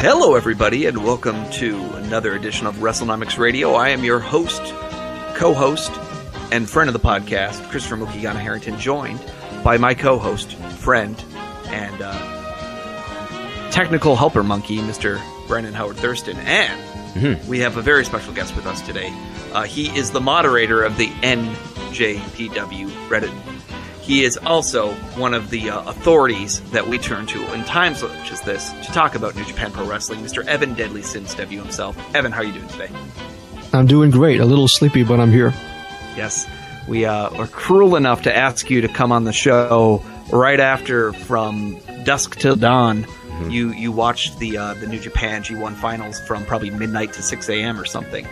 Hello, everybody, and welcome to another edition of WrestleNomics Radio. I am your host, co host, and friend of the podcast, Christopher Mukigana Harrington, joined by my co host, friend, and uh, technical helper monkey, Mr. Brandon Howard Thurston. And we have a very special guest with us today. Uh, he is the moderator of the NJPW Reddit. He is also one of the uh, authorities that we turn to in times such as this to talk about New Japan Pro Wrestling, Mr. Evan Deadly Sins W himself. Evan, how are you doing today? I'm doing great. A little sleepy, but I'm here. Yes, we uh, are cruel enough to ask you to come on the show right after from dusk till dawn. You you watched the uh, the New Japan G1 finals from probably midnight to 6 a.m. or something.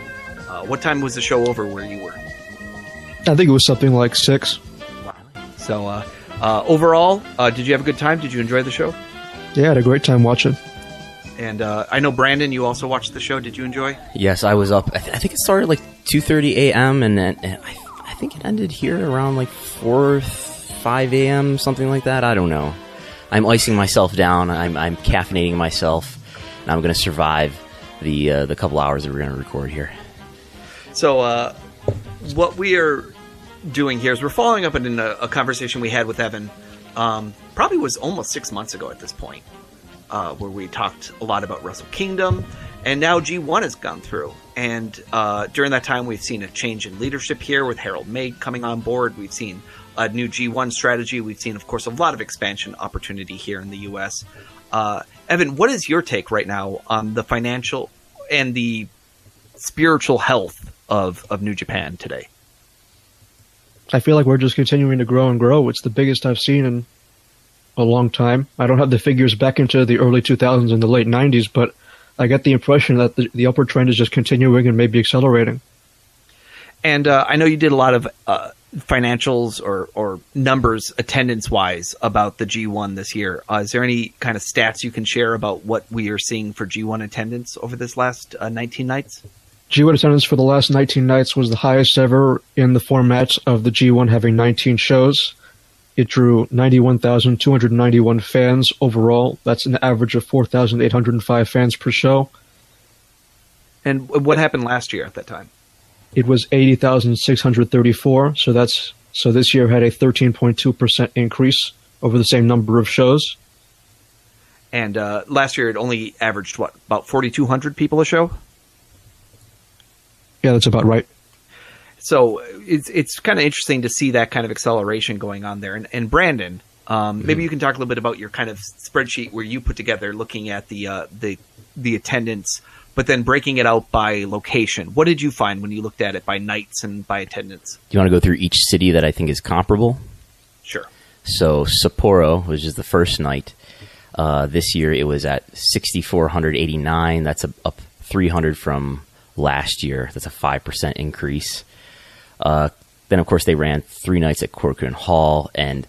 Uh, what time was the show over where you were? I think it was something like six. So uh, uh, overall, uh, did you have a good time? Did you enjoy the show? Yeah, I had a great time watching. And uh, I know Brandon, you also watched the show. Did you enjoy? Yes, I was up. I, th- I think it started like two thirty a.m. and then and I, I think it ended here around like four, five a.m. something like that. I don't know. I'm icing myself down. I'm, I'm caffeinating myself, and I'm going to survive the uh, the couple hours that we're going to record here. So, uh, what we are doing here is we're following up in a, a conversation we had with Evan. Um, probably was almost six months ago at this point, uh, where we talked a lot about Wrestle Kingdom, and now G1 has gone through. And uh, during that time, we've seen a change in leadership here with Harold Meij coming on board. We've seen a new G1 strategy. We've seen, of course, a lot of expansion opportunity here in the U.S. Uh, Evan, what is your take right now on the financial and the spiritual health of, of New Japan today? I feel like we're just continuing to grow and grow. It's the biggest I've seen in a long time. I don't have the figures back into the early 2000s and the late 90s, but I get the impression that the, the upward trend is just continuing and maybe accelerating. And uh, I know you did a lot of uh, financials or, or numbers attendance wise about the G1 this year. Uh, is there any kind of stats you can share about what we are seeing for G1 attendance over this last uh, 19 nights? G1 attendance for the last 19 nights was the highest ever in the format of the G1 having 19 shows. It drew 91,291 fans overall. That's an average of 4,805 fans per show. And what happened last year at that time? It was 80,634, so that's so this year had a 13.2% increase over the same number of shows. And uh, last year it only averaged what about 4,200 people a show. Yeah, that's about right. So it's it's kind of interesting to see that kind of acceleration going on there. And, and Brandon, um, maybe you can talk a little bit about your kind of spreadsheet where you put together looking at the uh, the the attendance, but then breaking it out by location. What did you find when you looked at it by nights and by attendance? Do you want to go through each city that I think is comparable? Sure. So Sapporo, which is the first night, uh, this year it was at 6,489. That's a, up 300 from last year. That's a 5% increase. Uh, then, of course, they ran three nights at Korakuen Hall, and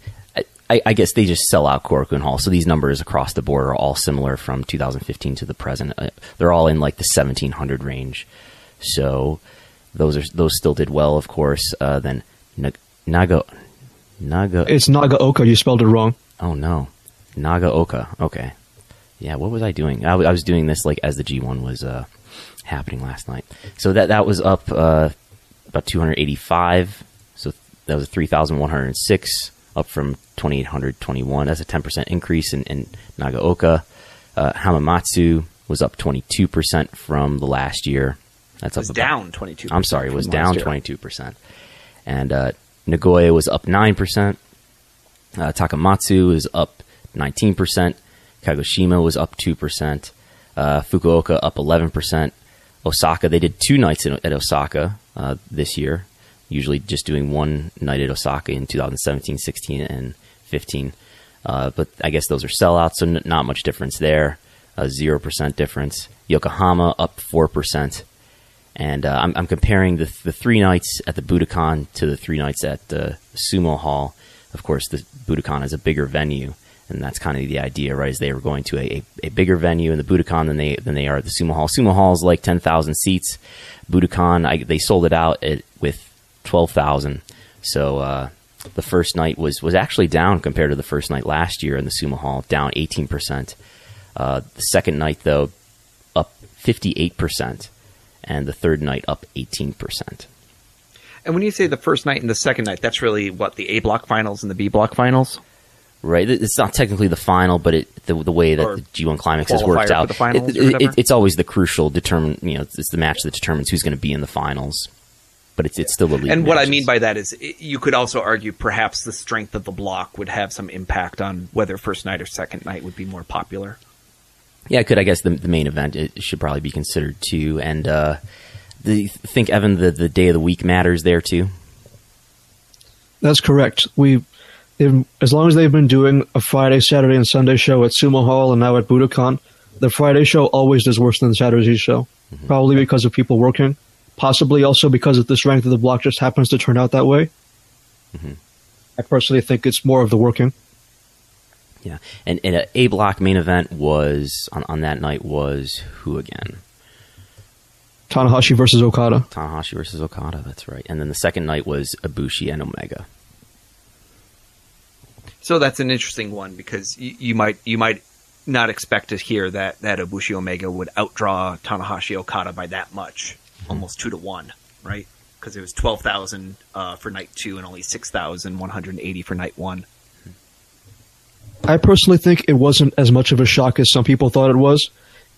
I, I, guess they just sell out Korakuen Hall. So these numbers across the board are all similar from 2015 to the present. Uh, they're all in like the 1700 range. So those are those still did well, of course. Uh, then Nag- Naga Naga. It's Nagaoka. You spelled it wrong. Oh no, Nagaoka. Okay, yeah. What was I doing? I, w- I was doing this like as the G1 was uh, happening last night. So that that was up uh, about 285. So that was 3,106, up from 2,821. That's a 10% increase in, in Nagaoka. Uh, Hamamatsu was up 22% from the last year. That's It up about- down 22. I'm sorry, it was down 22%. And uh, Nagoya was up 9%. Uh, Takamatsu was up 19%. Kagoshima was up 2%. Uh, Fukuoka up 11%. Osaka, they did two nights in, at Osaka uh, this year, usually just doing one night at Osaka in 2017, 16, and 15. Uh, but I guess those are sellouts, so n- not much difference there. Uh, 0% difference. Yokohama up 4%. And uh, I'm, I'm comparing the, the three nights at the Budokan to the three nights at the Sumo Hall. Of course, the Budokan is a bigger venue, and that's kind of the idea, right? Is they were going to a, a, bigger venue in the Budokan than they than they are at the Sumo Hall. Sumo Hall is like 10,000 seats. Budokan, I, they sold it out at, with 12,000. So uh, the first night was was actually down compared to the first night last year in the Sumo Hall, down 18%. Uh, the second night, though, up 58%, and the third night up 18%. And when you say the first night and the second night, that's really what the A block finals and the B block finals? Right, it's not technically the final, but it, the, the way that Or the G1 Climax has worked out, the finals it- it- it's always the crucial determine. You know, it's, it's the match that determines who's going to be in the finals. But it's it's still the league. And what I mean by that is, i- you could also argue perhaps the strength of the block would have some impact on whether first night or second night would be more popular. Yeah, it could. I guess the, the main event it should probably be considered too. And uh, the, think Evan, the the day of the week matters there too. That's correct. We, as long as they've been doing a Friday, Saturday, and Sunday show at Sumo Hall and now at Budokan, the Friday show always does worse than the Saturday show. Mm-hmm. Probably because of people working. Possibly also because of the strength of the block just happens to turn out that way. Mm-hmm. I personally think it's more of the working. Yeah, and, and a, a block main event was on, on that night was who again? Tanahashi versus Okada. Tanahashi versus Okada. That's right. And then the second night was Ibushi and Omega. So that's an interesting one because you, you might you might not expect to hear that that Ibushi Omega would outdraw Tanahashi Okada by that much, almost two to one, right? Because it was twelve thousand uh, for night two and only six thousand one hundred eighty for night one. I personally think it wasn't as much of a shock as some people thought it was.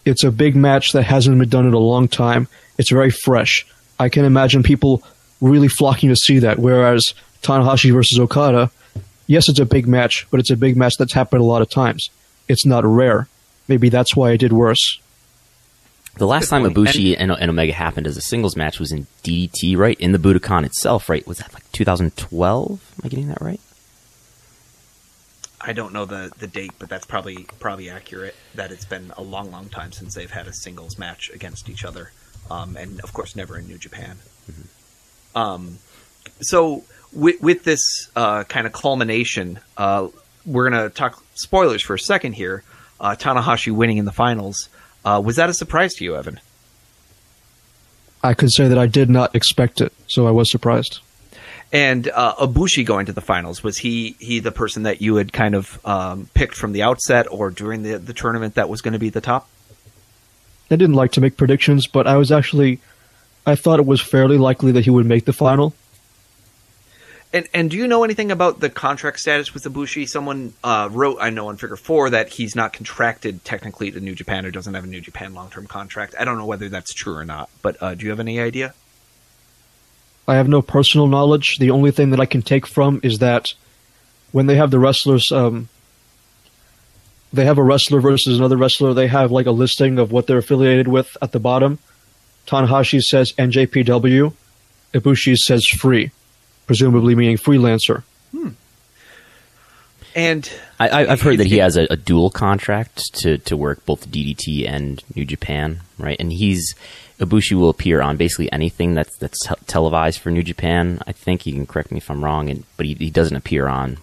It's a big match that hasn't been done in a long time. It's very fresh. I can imagine people really flocking to see that. Whereas Tanahashi versus Okada, yes, it's a big match, but it's a big match that's happened a lot of times. It's not rare. Maybe that's why I did worse. The last time point. Ibushi and, and Omega happened as a singles match was in DDT, right? In the Budokan itself, right? Was that like 2012? Am I getting that right? I don't know the, the date, but that's probably probably accurate. That it's been a long, long time since they've had a singles match against each other, um, and of course, never in New Japan. Um, so with, with this uh, kind of culmination, uh, we're gonna talk spoilers for a second here. Uh, Tanahashi winning in the finals uh, was that a surprise to you, Evan? I could say that I did not expect it, so I was surprised. And uh, Ibushi going to the finals was he he the person that you had kind of um, picked from the outset or during the the tournament that was going to be the top? I didn't like to make predictions, but I was actually, I thought it was fairly likely that he would make the final. And and do you know anything about the contract status with Ibushi? Someone uh, wrote, I know on Figure Four that he's not contracted technically to New Japan or doesn't have a New Japan long term contract. I don't know whether that's true or not, but uh, do you have any idea? I have no personal knowledge. The only thing that I can take from is that when they have the wrestlers, um, they have a wrestler versus another wrestler. They have like a listing of what they're affiliated with at the bottom. Tanahashi says NJPW. Ibushi says free, presumably meaning freelancer. Hmm. And I, I, I've heard that he has a, a dual contract to, to work both DDT and New Japan, right? And he's Ibushi will appear on basically anything that's that's te- televised for New Japan. I think you can correct me if I'm wrong, and but he, he doesn't appear on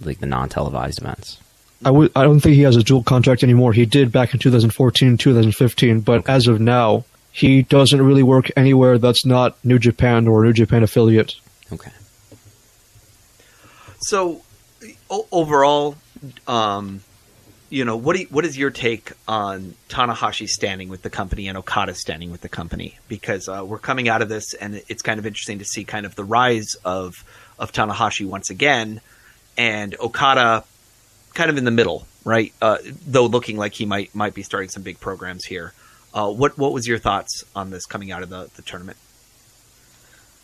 like the non-televised events. I w- I don't think he has a dual contract anymore. He did back in 2014, 2015, but as of now, he doesn't really work anywhere that's not New Japan or a New Japan affiliate. Okay. So, o- overall, um, you know, what you, what is your take on Tanahashi standing with the company and Okada standing with the company? Because uh, we're coming out of this, and it's kind of interesting to see kind of the rise of of Tanahashi once again, and Okada kind of in the middle, right? Uh, though looking like he might might be starting some big programs here. Uh, what what was your thoughts on this coming out of the, the tournament?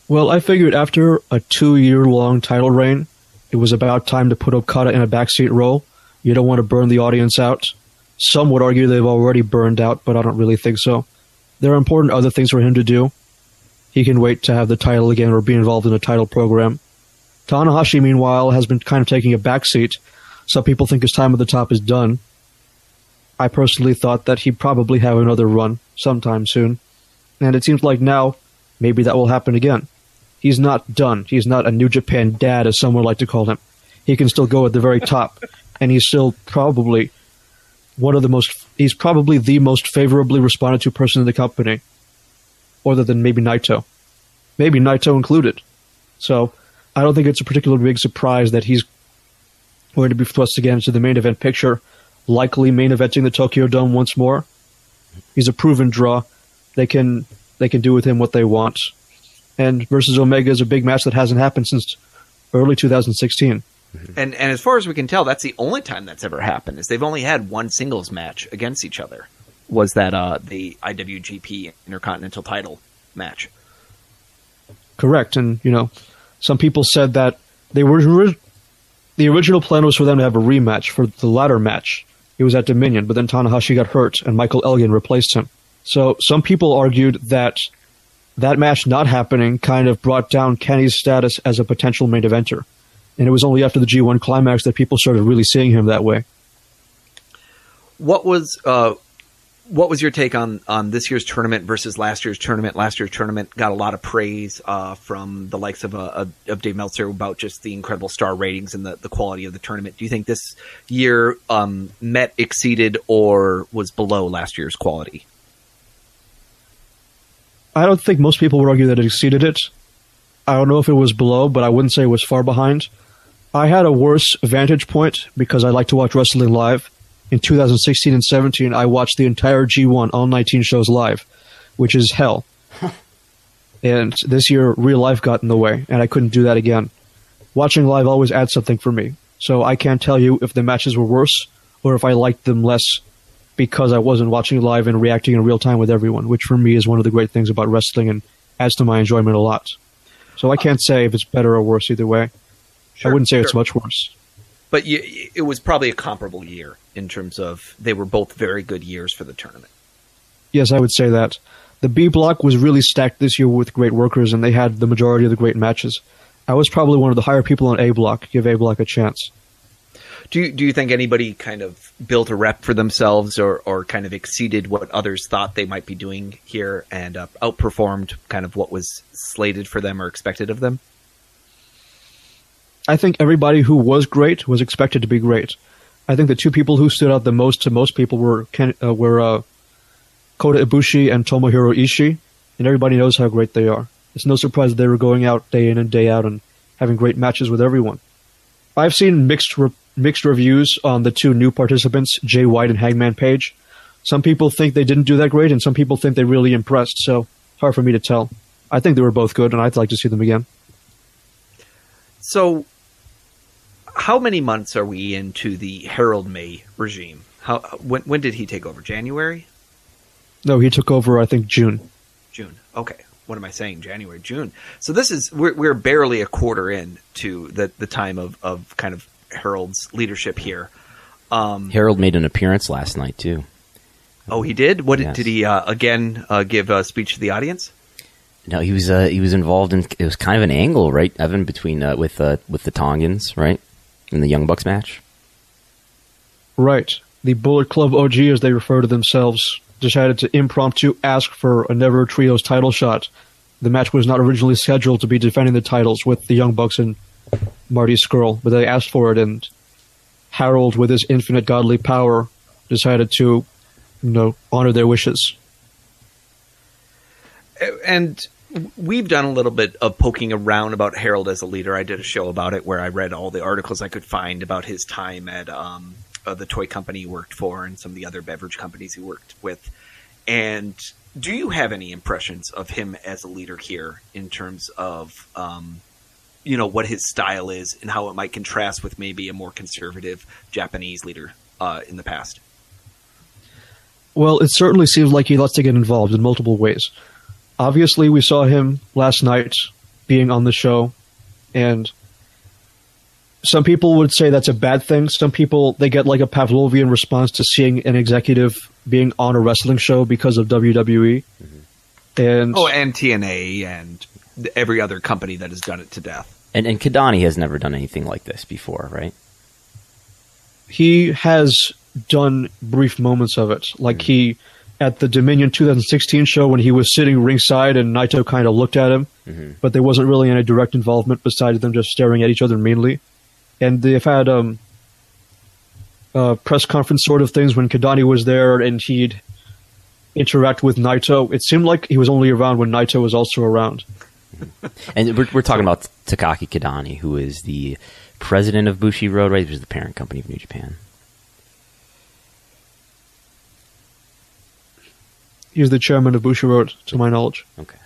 Well, I figured after a two year long title reign, it was about time to put Okada in a backseat role. You don't want to burn the audience out. Some would argue they've already burned out, but I don't really think so. There are important other things for him to do. He can wait to have the title again or be involved in a title program. Tanahashi, meanwhile, has been kind of taking a backseat. Some people think his time at the top is done. I personally thought that he'd probably have another run sometime soon. And it seems like now, maybe that will happen again. He's not done. He's not a New Japan dad, as some would like to call him. He can still go at the very top. And he's still probably one of the most, he's probably the most favorably responded to person in the company. Other than maybe Naito. Maybe Naito included. So, I don't think it's a particularly big surprise that he's going to be thrust again into the main event picture, likely main eventing the Tokyo Dome once more. He's a proven draw. They can they can do with him what they want. And versus Omega is a big match that hasn't happened since early 2016. And and as far as we can tell, that's the only time that's ever happened. Is they've only had one singles match against each other. Was that uh, the IWGP Intercontinental Title match? Correct. And you know, some people said that they were the original plan was for them to have a rematch for the ladder match. It was at Dominion, but then Tanahashi got hurt and Michael Elgin replaced him. So some people argued that that match not happening kind of brought down Kenny's status as a potential main eventer. And it was only after the G1 climax that people started really seeing him that way. What was uh, what was your take on on this year's tournament versus last year's tournament? Last year's tournament got a lot of praise uh, from the likes of, uh, of Dave Meltzer about just the incredible star ratings and the, the quality of the tournament. Do you think this year um, met, exceeded, or was below last year's quality? I don't think most people would argue that it exceeded it. I don't know if it was below, but I wouldn't say it was far behind. I had a worse vantage point because I like to watch wrestling live in 2016 and 17, I watched the entire G1, all 19 shows live, which is hell. and this year, real life got in the way, and I couldn't do that again. Watching live always adds something for me, so I can't tell you if the matches were worse or if I liked them less because I wasn't watching live and reacting in real time with everyone, which for me is one of the great things about wrestling and adds to my enjoyment a lot. So I can't say if it's better or worse either way. Sure, I wouldn't say sure. it's much worse. But you, it was probably a comparable year in terms of they were both very good years for the tournament. Yes, I would say that. The B block was really stacked this year with great workers, and they had the majority of the great matches. I was probably one of the higher people on A block. Give A block a chance. Do you, do you think anybody kind of built a rep for themselves or, or kind of exceeded what others thought they might be doing here and uh, outperformed kind of what was slated for them or expected of them? I think everybody who was great was expected to be great. I think the two people who stood out the most to most people were Ken, uh, were uh, Kota Ibushi and Tomohiro Ishii, and everybody knows how great they are. It's no surprise they were going out day in and day out and having great matches with everyone. I've seen mixed re- mixed reviews on the two new participants, Jay White and Hangman Page. Some people think they didn't do that great, and some people think they really impressed. So hard for me to tell. I think they were both good, and I'd like to see them again. So how many months are we into the Harold Meij regime? How when when did he take over? January? No, he took over. I think June. June. Okay. What am I saying? January, June. So this is we're we're barely a quarter in to the the time of of kind of Harold's leadership here. Um, Harold made an appearance last night too. Oh, he did. What yes. did he uh, again uh, give a speech to the audience? No, he was uh, he was involved in it was kind of an angle, right, Evan, between uh, with uh, with the Tongans, right? in the Young Bucks match. Right. The Bullet Club OG, as they refer to themselves, decided to impromptu ask for a Never Trios title shot. The match was not originally scheduled to be defending the titles with the Young Bucks and Marty Scurll, but they asked for it, and Harold, with his infinite godly power, decided to, you know, honor their wishes. And we've done a little bit of poking around about Harold as a leader. I did a show about it where I read all the articles I could find about his time at um, uh, the toy company he worked for and some of the other beverage companies he worked with. And do you have any impressions of him as a leader here in terms of, um, you know, what his style is and how it might contrast with maybe a more conservative Japanese leader uh, in the past? Well, it certainly seems like he likes to get involved in multiple ways obviously we saw him last night being on the show and some people would say that's a bad thing. Some people they get like a Pavlovian response to seeing an executive being on a wrestling show because of WWE. Mm-hmm. And oh, and TNA and every other company that has done it to death. And and Kidani has never done anything like this before, right? He has done brief moments of it. Like mm-hmm. he at the Dominion 2016 show when he was sitting ringside and Naito kind of looked at him, mm-hmm. but there wasn't really any direct involvement besides them just staring at each other meanly. And they've had um, uh, press conference sort of things when Kidani was there and he'd interact with Naito. It seemed like he was only around when Naito was also around. and we're, we're talking about Takaaki Kidani, who is the president of Bushiroad, right? Which is the parent company of New Japan. He's the chairman of Bushiroad, to my knowledge. Okay.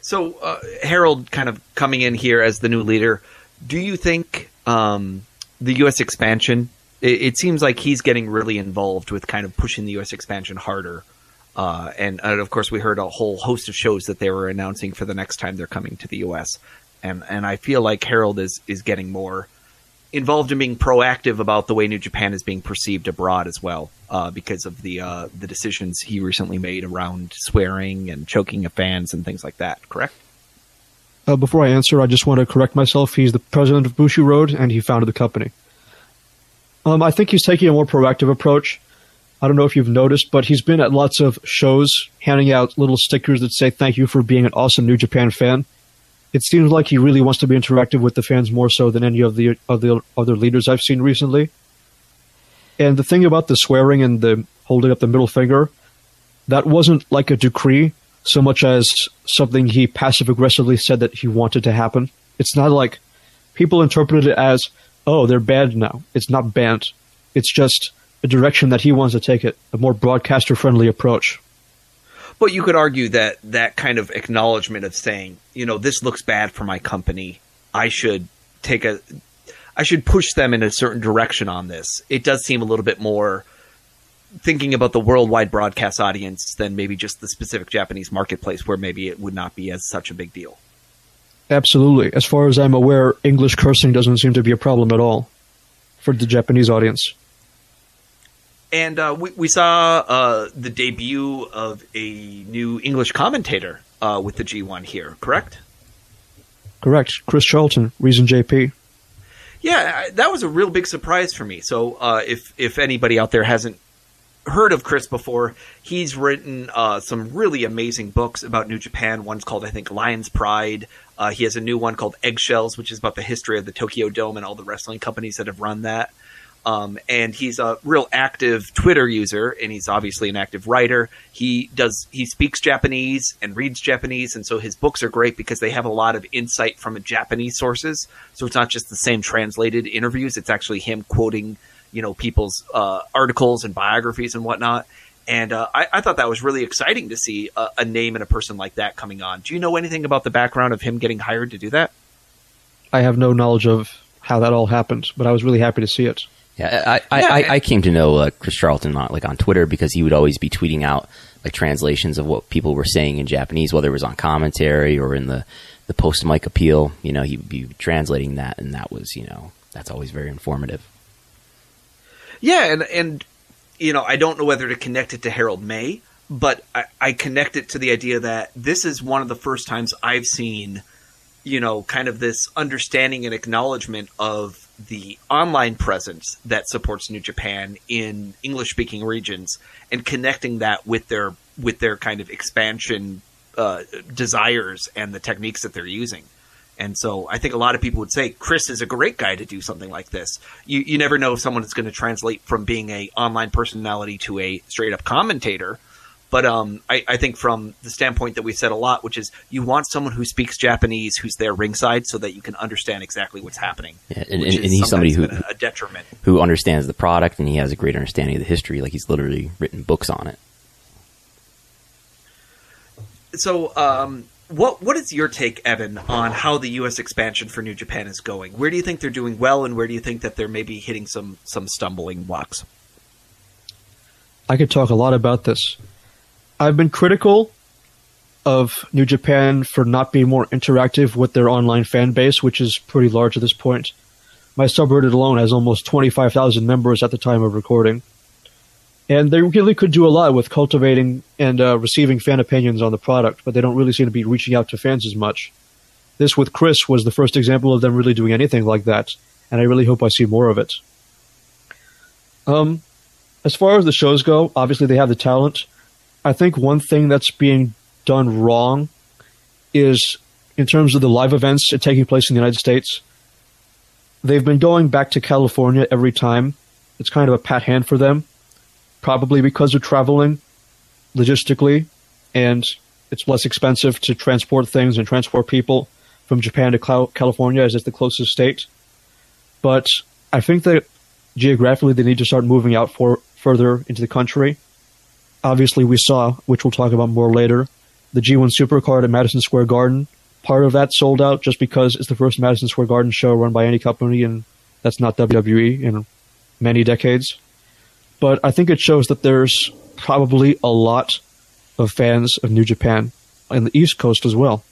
So uh, Harold, kind of coming in here as the new leader, do you think um, the U.S. expansion? It, it, seems like he's getting really involved with kind of pushing the U.S. expansion harder. Uh, and, and, of course, we heard a whole host of shows that they were announcing for the next time they're coming to the U.S. And and I feel like Harold is is getting more involved in being proactive about the way New Japan is being perceived abroad as well, uh, because of the uh, the decisions he recently made around swearing and choking of fans and things like that. Correct. Uh, before I answer, I just want to correct myself. He's the president of Bushiroad, and he founded the company. Um, I think he's taking a more proactive approach. I don't know if you've noticed, but he's been at lots of shows handing out little stickers that say "Thank you for being an awesome New Japan fan." it seems like he really wants to be interactive with the fans more so than any of the of the other leaders I've seen recently. And the thing about the swearing and the holding up the middle finger, that wasn't like a decree so much as something he passive aggressively said that he wanted to happen. It's not like people interpreted it as, oh, they're banned now. It's not banned. It's just a direction that he wants to take it, a more broadcaster friendly approach. But you could argue that that kind of acknowledgement of saying, you know, this looks bad for my company. I should take a, I should push them in a certain direction on this. It does seem a little bit more thinking about the worldwide broadcast audience than maybe just the specific Japanese marketplace where maybe it would not be as such a big deal. Absolutely. As far as I'm aware, English cursing doesn't seem to be a problem at all for the Japanese audience. And uh, we, we saw uh, the debut of a new English commentator uh, with the G1 here, correct? Correct. Chris Charlton, Reason JP. Yeah, that was a real big surprise for me. So uh, if if anybody out there hasn't heard of Chris before, he's written uh, some really amazing books about New Japan. One's called, I think, Lion's Pride. Uh, he has a new one called Eggshells, which is about the history of the Tokyo Dome and all the wrestling companies that have run that. Um, and he's a real active Twitter user, and he's obviously an active writer. He does he speaks Japanese and reads Japanese, and so his books are great because they have a lot of insight from Japanese sources. So it's not just the same translated interviews; it's actually him quoting, you know, people's uh, articles and biographies and whatnot. And uh, I, I, thought that was really exciting to see a, a name and a person like that coming on. Do you know anything about the background of him getting hired to do that? I have no knowledge of how that all happened, but I was really happy to see it. Yeah, I, I, yeah, I, I came to know uh, Chris Charlton on, like on Twitter because he would always be tweeting out like translations of what people were saying in Japanese, whether it was on commentary or in the the post mic appeal. You know, he'd be translating that, and that was you know that's always very informative. Yeah, and and you know I don't know whether to connect it to Harold Meij, but I, I connect it to the idea that this is one of the first times I've seen you know kind of this understanding and acknowledgement of the online presence that supports New Japan in English speaking regions and connecting that with their with their kind of expansion uh, desires and the techniques that they're using. And so I think a lot of people would say Chris is a great guy to do something like this. You you never know if someone is going to translate from being a online personality to a straight up commentator but um, I, I, think from the standpoint that we said a lot, which is you want someone who speaks Japanese who's there ringside so that you can understand exactly what's happening. Yeah, and, and, and he's somebody who a, detriment who understands the product and he has a great understanding of the history. Like he's literally written books on it. So, um, what what is your take, Evan, on how the U.S. expansion for New Japan is going? Where do you think they're doing well, and where do you think that they're maybe hitting some some stumbling blocks? I could talk a lot about this. I've been critical of New Japan for not being more interactive with their online fan base, which is pretty large at this point. My subreddit alone has almost 25,000 members at the time of recording. And they really could do a lot with cultivating and uh, receiving fan opinions on the product, but they don't really seem to be reaching out to fans as much. This with Chris was the first example of them really doing anything like that, and I really hope I see more of it. Um, as far as the shows go, obviously they have the talent I think one thing that's being done wrong is in terms of the live events taking place in the United States. They've been going back to California every time. It's kind of a pat hand for them, probably because they're traveling logistically and it's less expensive to transport things and transport people from Japan to California as it's the closest state. But I think that geographically they need to start moving out for further into the country obviously we saw, which we'll talk about more later, the G1 Supercard at Madison Square Garden. Part of that sold out just because it's the first Madison Square Garden show run by any company, and that's not WWE in many decades. But I think it shows that there's probably a lot of fans of New Japan in the East Coast as well.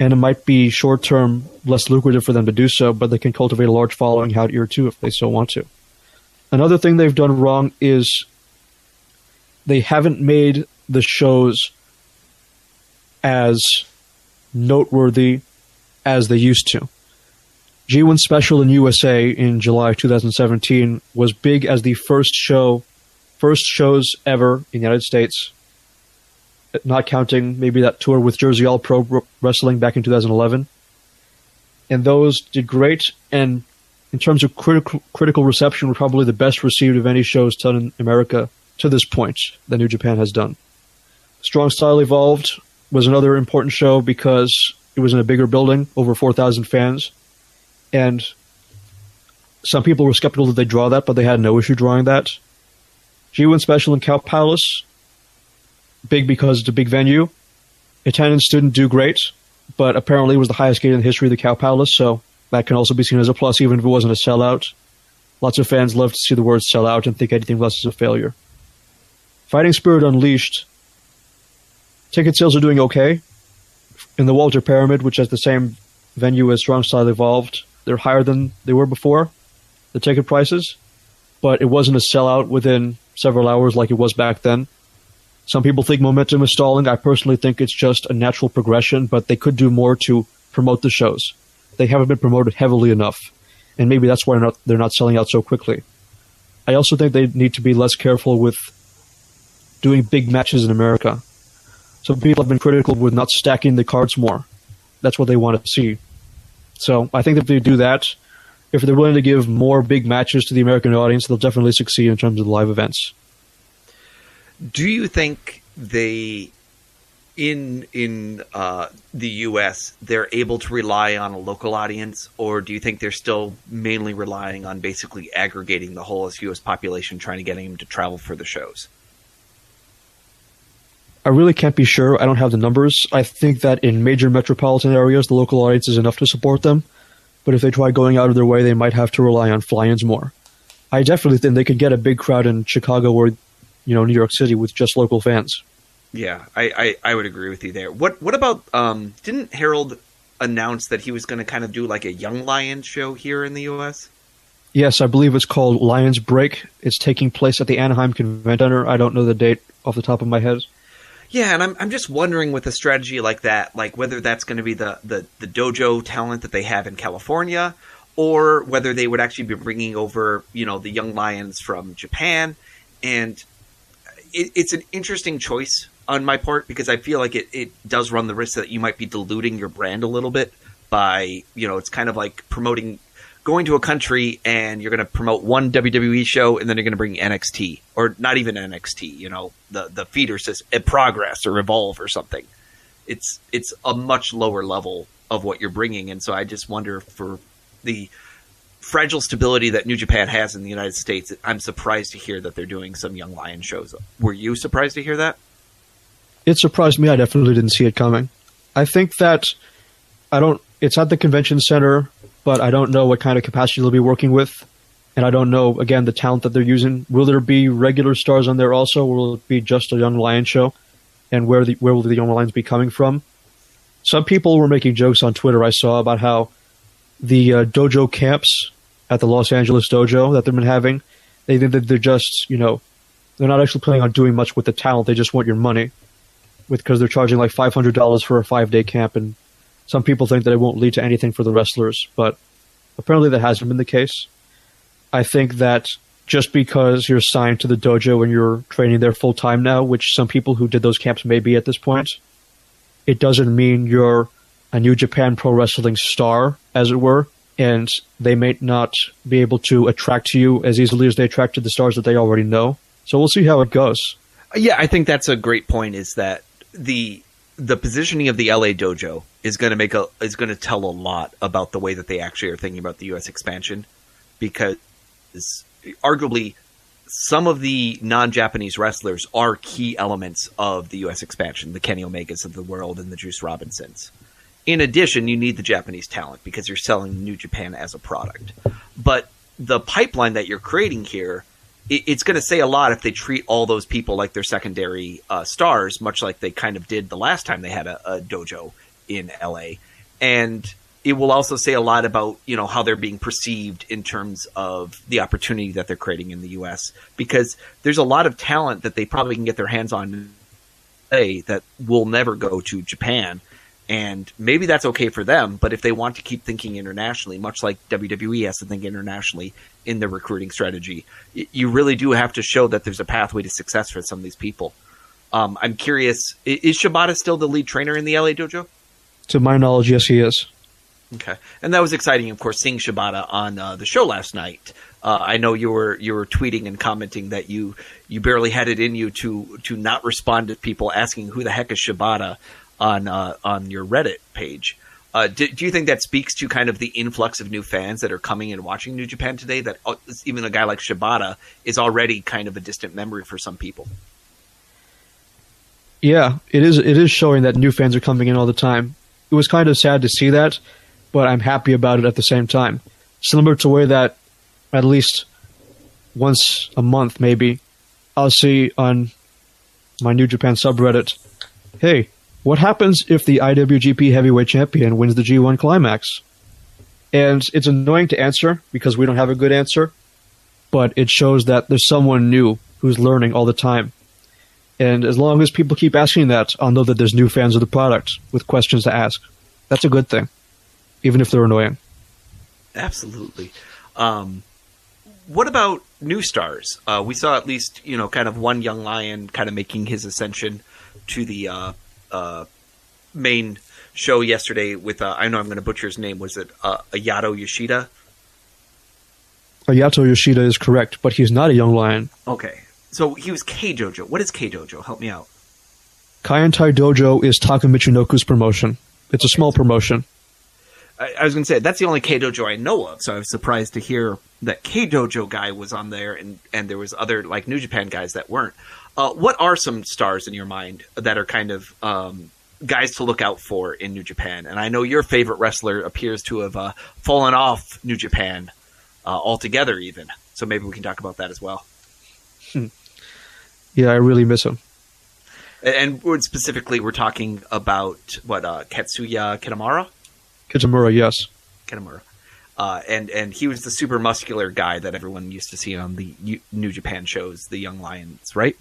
And it might be short term less lucrative for them to do so, but they can cultivate a large following out here too if they so want to. Another thing they've done wrong is they haven't made the shows as noteworthy as they used to. G1 Special in USA in July 2017 was big as the first show, first shows ever in the United States, not counting maybe that tour with Jersey All Pro Wrestling back in 2011. And those did great, and in terms of critical critical reception, were probably the best received of any shows done in America to this point that New Japan has done. Strong Style Evolved was another important show because it was in a bigger building, over 4,000 fans. And some people were skeptical that they draw that, but they had no issue drawing that. G1 Special in Cow Palace, big because it's a big venue. Attendance didn't do great, but apparently it was the highest gate in the history of the Cow Palace, so that can also be seen as a plus, even if it wasn't a sellout. Lots of fans love to see the word sellout and think anything less is a failure. Fighting Spirit Unleashed. Ticket sales are doing okay. In the Walter Pyramid, which has the same venue as Strong Style Evolved, they're higher than they were before, the ticket prices. But it wasn't a sellout within several hours like it was back then. Some people think momentum is stalling. I personally think it's just a natural progression, but they could do more to promote the shows. They haven't been promoted heavily enough, and maybe that's why they're not, they're not selling out so quickly. I also think they need to be less careful with doing big matches in America. Some people have been critical with not stacking the cards more. That's what they want to see. So I think if they do that, if they're willing to give more big matches to the American audience, they'll definitely succeed in terms of live events. Do you think they in in uh, the U.S. they're able to rely on a local audience, or do you think they're still mainly relying on basically aggregating the whole U.S. population, trying to get them to travel for the shows? I really can't be sure. I don't have the numbers. I think that in major metropolitan areas, the local audience is enough to support them. But if they try going out of their way, they might have to rely on fly-ins more. I definitely think they could get a big crowd in Chicago or, you know, New York City with just local fans. Yeah, I, I, I would agree with you there. What what about um? Didn't Harold announce that he was going to kind of do like a Young Lions show here in the U.S.? Yes, I believe it's called Lions Break. It's taking place at the Anaheim Convention Center. I don't know the date off the top of my head. Yeah, and I'm I'm just wondering with a strategy like that, like whether that's going to be the, the the dojo talent that they have in California, or whether they would actually be bringing over you know the young lions from Japan, and it, it's an interesting choice on my part because I feel like it, it does run the risk that you might be diluting your brand a little bit by you know it's kind of like promoting going to a country and you're going to promote one WWE show and then you're going to bring NXT or not even NXT, you know, the the feeder uh, Progress or Evolve or something. It's it's a much lower level of what you're bringing, and so I just wonder for the fragile stability that New Japan has in the United States. I'm surprised to hear that they're doing some Young Lion shows. Were you surprised to hear that? It surprised me. I definitely didn't see it coming. I think that I don't. It's at the convention center but I don't know what kind of capacity they'll be working with. And I don't know, again, the talent that they're using. Will there be regular stars on there also, or will it be just a Young Lion show? And where the where will the Young Lions be coming from? Some people were making jokes on Twitter I saw about how the uh, dojo camps at the Los Angeles dojo that they've been having, they think that they're just, you know, they're not actually planning on doing much with the talent. They just want your money, because they're charging like five hundred dollars for a five day camp and some people think that it won't lead to anything for the wrestlers, but apparently that hasn't been the case. I think that just because you're signed to the dojo and you're training there full time now, which some people who did those camps may be at this point, it doesn't mean you're a New Japan Pro Wrestling star, as it were, and they may not be able to attract to you as easily as they attracted the stars that they already know. So we'll see how it goes. Yeah, I think that's a great point. Is that the the positioning of the LA dojo is going to make a is going to tell a lot about the way that they actually are thinking about the U.S. expansion, because arguably some of the non-Japanese wrestlers are key elements of the U.S. expansion, the Kenny Omegas of the world and the Juice Robinsons. In addition, you need the Japanese talent because you're selling New Japan as a product. But the pipeline that you're creating here, it, it's going to say a lot if they treat all those people like they're secondary uh, stars, much like they kind of did the last time they had a, a dojo in LA. And it will also say a lot about you know how they're being perceived in terms of the opportunity that they're creating in the U.S. Because there's a lot of talent that they probably can get their hands on that will never go to Japan, and maybe that's okay for them. But if they want to keep thinking internationally, much like WWE has to think internationally in their recruiting strategy, you really do have to show that there's a pathway to success for some of these people. Um, I'm curious, is Shibata still the lead trainer in the LA dojo? To my knowledge, yes, he is. Okay, and that was exciting, of course, seeing Shibata on uh, the show last night. Uh, I know you were you were tweeting and commenting that you you barely had it in you to to not respond to people asking who the heck is Shibata on uh, on your Reddit page. Uh, do, do, you think that speaks to kind of the influx of new fans that are coming and watching New Japan today? That uh, even a guy like Shibata is already kind of a distant memory for some people. Yeah, it is. It is showing that new fans are coming in all the time. It was kind of sad to see that but I'm happy about it at the same time. Similar to where that at least once a month, maybe, I'll see on my New Japan subreddit, hey, what happens if the IWGP Heavyweight Champion wins the G1 Climax? And it's annoying to answer because we don't have a good answer, but it shows that there's someone new who's learning all the time. And as long as people keep asking that, I'll know that there's new fans of the product with questions to ask. That's a good thing even if they're annoying. Absolutely. Um, what about new stars? Uh, we saw at least you know kind of one young lion kind of making his ascension to the uh, uh, main show yesterday with uh, I know I'm going to butcher his name. Was it uh, Ayato Yoshida? Ayato Yoshida is correct, but he's not a young lion. Okay, so he was K Dojo. What is K Dojo? Help me out. Kaientai Dojo is Taka Michinoku's promotion. It's a small promotion. I, I was going to say that's the only K Dojo I know of, so I was surprised to hear that K Dojo guy was on there, and and there was other like New Japan guys that weren't. Uh, what are some stars in your mind that are kind of um, guys to look out for in New Japan? And I know your favorite wrestler appears to have uh, fallen off New Japan uh, altogether, even. So maybe we can talk about that as well. Hmm. Yeah, I really miss him. And, specifically, we're talking about what uh, Katsuya Kitamura. Kitamura, yes. Kitamura. Uh, and and he was the super muscular guy that everyone used to see on the New Japan shows, the Young Lions, right?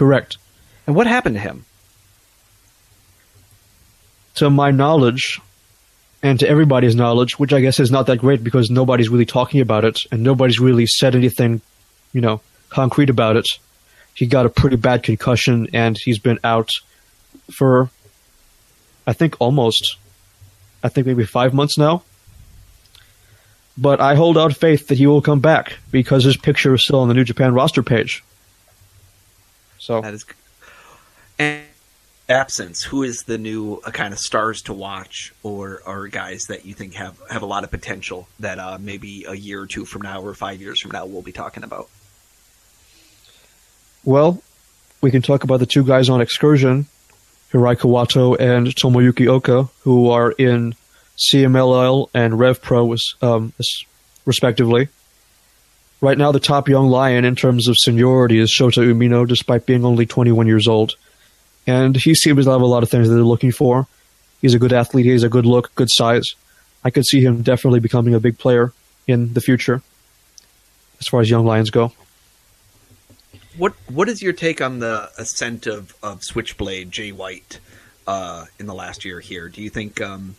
Correct. And what happened to him? To my knowledge, and to everybody's knowledge, which I guess is not that great because nobody's really talking about it and nobody's really said anything, you know, concrete about it. He got a pretty bad concussion and he's been out for, I think, almost I think maybe five months now. But I hold out faith that he will come back because his picture is still on the New Japan roster page. So that is. And absence, who is the new uh, kind of stars to watch, or or guys that you think have have a lot of potential that uh, maybe a year or two from now or five years from now we'll be talking about? Well, we can talk about the two guys on excursion Hirai Kawato and Tomoyuki Oka, who are in CMLL and RevPro, um, respectively. Right now, the top young lion in terms of seniority is Shota Umino, despite being only 21 years old. And he seems to have a lot of things that they're looking for. He's a good athlete, he has a good look, good size. I could see him definitely becoming a big player in the future, as far as young lions go. What What is your take on the ascent of, of Switchblade Jay White uh, in the last year here? Do you think um,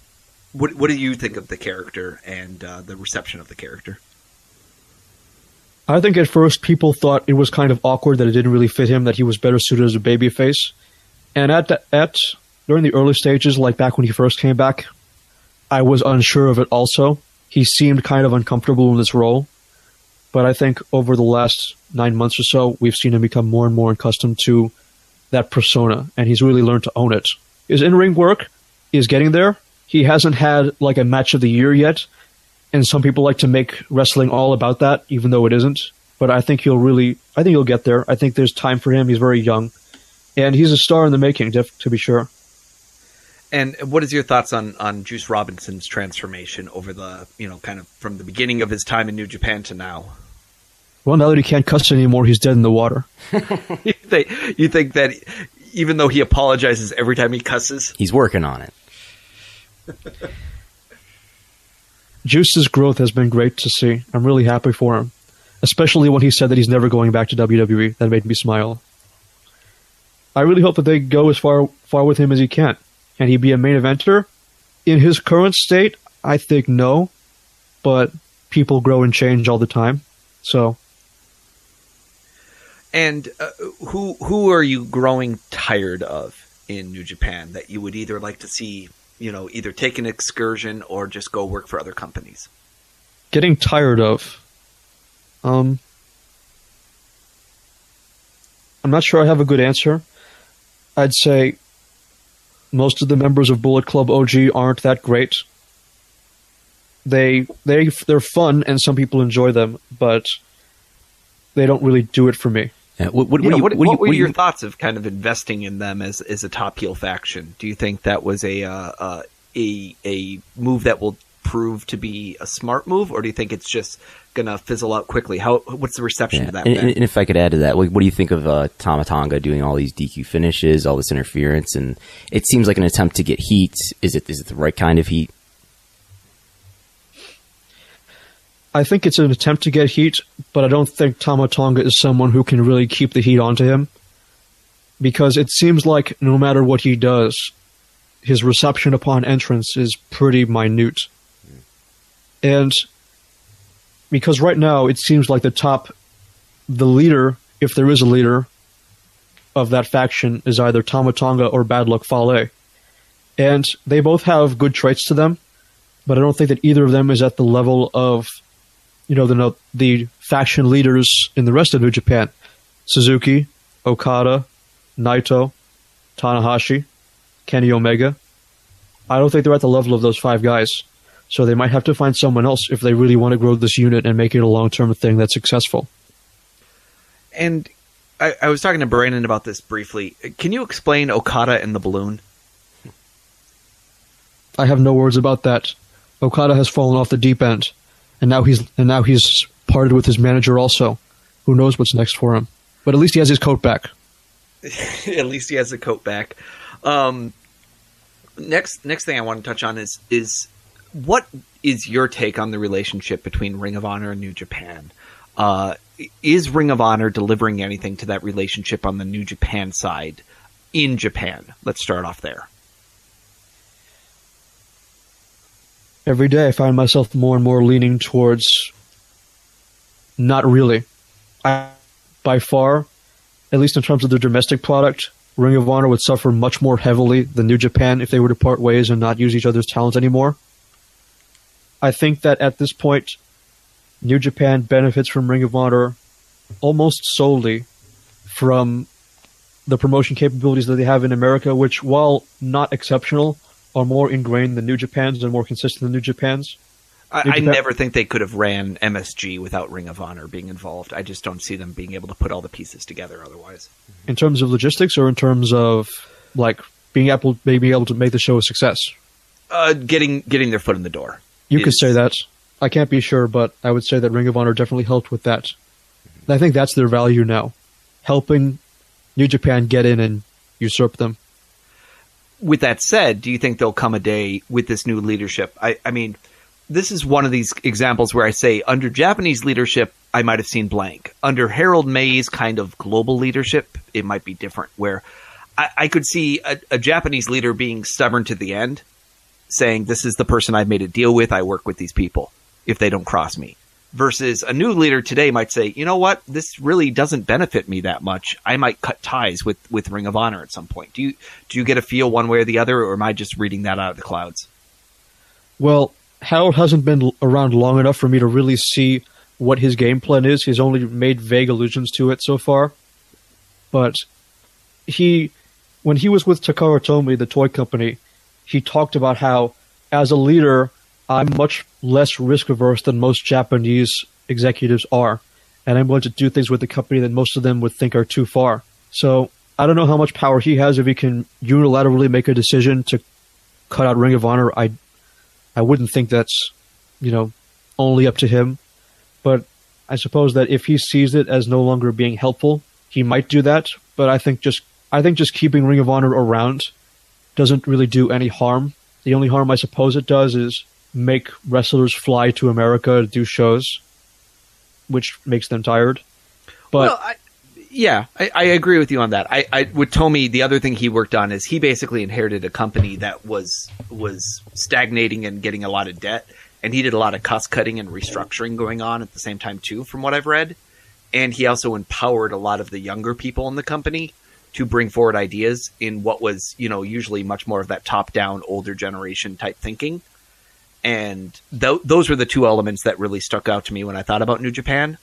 what What do you think of the character and uh, the reception of the character? I think at first people thought it was kind of awkward that it didn't really fit him, that he was better suited as a babyface. And at the, at during the early stages, like back when he first came back, I was unsure of it. Also, he seemed kind of uncomfortable in this role. But I think over the last nine months or so, we've seen him become more and more accustomed to that persona, and he's really learned to own it. His in ring work is getting there. He hasn't had like a match of the year yet, and some people like to make wrestling all about that, even though it isn't. but I think he'll really, I think he'll get there. I think there's time for him. He's very young, and he's a star in the making, to be sure. And what is your thoughts on on Juice Robinson's transformation over the you know kind of from the beginning of his time in New Japan to now? Well, now that he can't cuss anymore, he's dead in the water. you, think, you think that even though he apologizes every time he cusses, he's working on it. Juice's growth has been great to see. I'm really happy for him, especially when he said that he's never going back to WWE. That made me smile. I really hope that they go as far far with him as he can. Can he be a main eventer? In his current state, I think no, but people grow and change all the time. So and uh, who who are you growing tired of in New Japan that you would either like to see, you know, either take an excursion or just go work for other companies? Getting tired of. Um, I'm not sure I have a good answer. I'd say most of the members of Bullet Club OG aren't that great. They they they're fun and some people enjoy them, but they don't really do it for me. What, what, what, what, what, were your thoughts of kind of investing in them as as a top heel faction? Do you think that was a uh, uh, a a move that will prove to be a smart move, or do you think it's just gonna fizzle out quickly? How what's the reception yeah. to that? And, and, if I could add to that, what, do you think of uh, Tama Tonga doing all these DQ finishes, all this interference, and it seems like an attempt to get heat? Is it is it the right kind of heat? I think it's an attempt to get heat, but I don't think Tama Tonga is someone who can really keep the heat onto him. Because it seems like no matter what he does, his reception upon entrance is pretty minute. And because right now it seems like the top, the leader, if there is a leader of that faction, is either Tama Tonga or Bad Luck Fale. And they both have good traits to them, but I don't think that either of them is at the level of you know the the faction leaders in the rest of New Japan: Suzuki, Okada, Naito, Tanahashi, Kenny Omega. I don't think they're at the level of those five guys. So they might have to find someone else if they really want to grow this unit and make it a long term thing that's successful. And I, I, was talking to Brandon about this briefly. Can you explain Okada and the balloon? I have no words about that. Okada has fallen off the deep end and now he's and now he's parted with his manager also. Who knows what's next for him? But at least he has his coat back. at least he has the coat back. Um, next next thing I want to touch on is is what is your take on the relationship between Ring of Honor and New Japan? Uh, is Ring of Honor delivering anything to that relationship on the New Japan side in Japan? Let's start off there. Every day I find myself more and more leaning towards not really. I, by far, at least in terms of the domestic product, Ring of Honor would suffer much more heavily than New Japan if they were to part ways and not use each other's talents anymore. I think that at this point, New Japan benefits from Ring of Honor almost solely from the promotion capabilities that they have in America, which, while not exceptional, are more ingrained than New Japan's and more consistent than New Japan's. I, New Japan- I never think they could have ran MSG without Ring of Honor being involved. I just don't see them being able to put all the pieces together otherwise. In terms of logistics, or in terms of like being able, being able to make the show a success. Uh, getting getting their foot in the door. You is- could say that. I can't be sure, but I would say that Ring of Honor definitely helped with that. I think that's their value now, helping New Japan get in and usurp them with that said, do you think there'll come a day with this new leadership? I, I mean, this is one of these examples where I say under Japanese leadership, I might have seen blank. Under Harold Meij's kind of global leadership, it might be different. Where I, I could see a, a, Japanese leader being stubborn to the end, saying, "This is the person I've made a deal with. I work with these people. If they don't cross me." Versus a new leader today might say, you know what, this really doesn't benefit me that much. I might cut ties with, with Ring of Honor at some point. Do you do you get a feel one way or the other, or am I just reading that out of the clouds? Well, Harold hasn't been around long enough for me to really see what his game plan is. He's only made vague allusions to it so far. But he, when he was with Takara Tomy, the toy company, he talked about how, as a leader, I'm much less risk averse than most Japanese executives are. and I'm willing to do things with the company that most of them would think are too far. So I don't know how much power he has if he can unilaterally make a decision to cut out Ring of Honor. I I wouldn't think that's you know only up to him, but I suppose that if he sees it as no longer being helpful, he might do that. But I think just I think just keeping Ring of Honor around doesn't really do any harm. The only harm I suppose it does is make wrestlers fly to America to do shows, which makes them tired. But well, I, yeah, I, I, agree with you on that. I, I with Tomy, the other thing he worked on is he basically inherited a company that was was stagnating and getting a lot of debt, and he did a lot of cost cutting and restructuring going on at the same time too, from what I've read. And he also empowered a lot of the younger people in the company to bring forward ideas in what was, you know, usually much more of that top down, older generation type thinking. And th- those were the two elements that really stuck out to me when I thought about New Japan.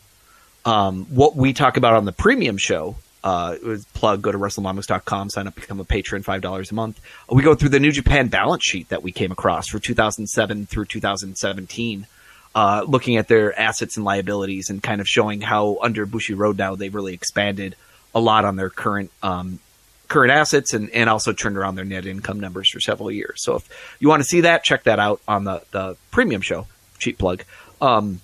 Um, what we talk about on the premium show, uh, plug, go to WrestleNomics.com, sign up, become a patron, $5 a month. We go through the New Japan balance sheet that we came across for 2007 through 2017. Uh, looking at their assets and liabilities and kind of showing how under Bushiroad now they've really expanded a lot on their current um, current assets and, and also turned around their net income numbers for several years. So if you want to see that, check that out on the, the premium show. Cheap plug. Um,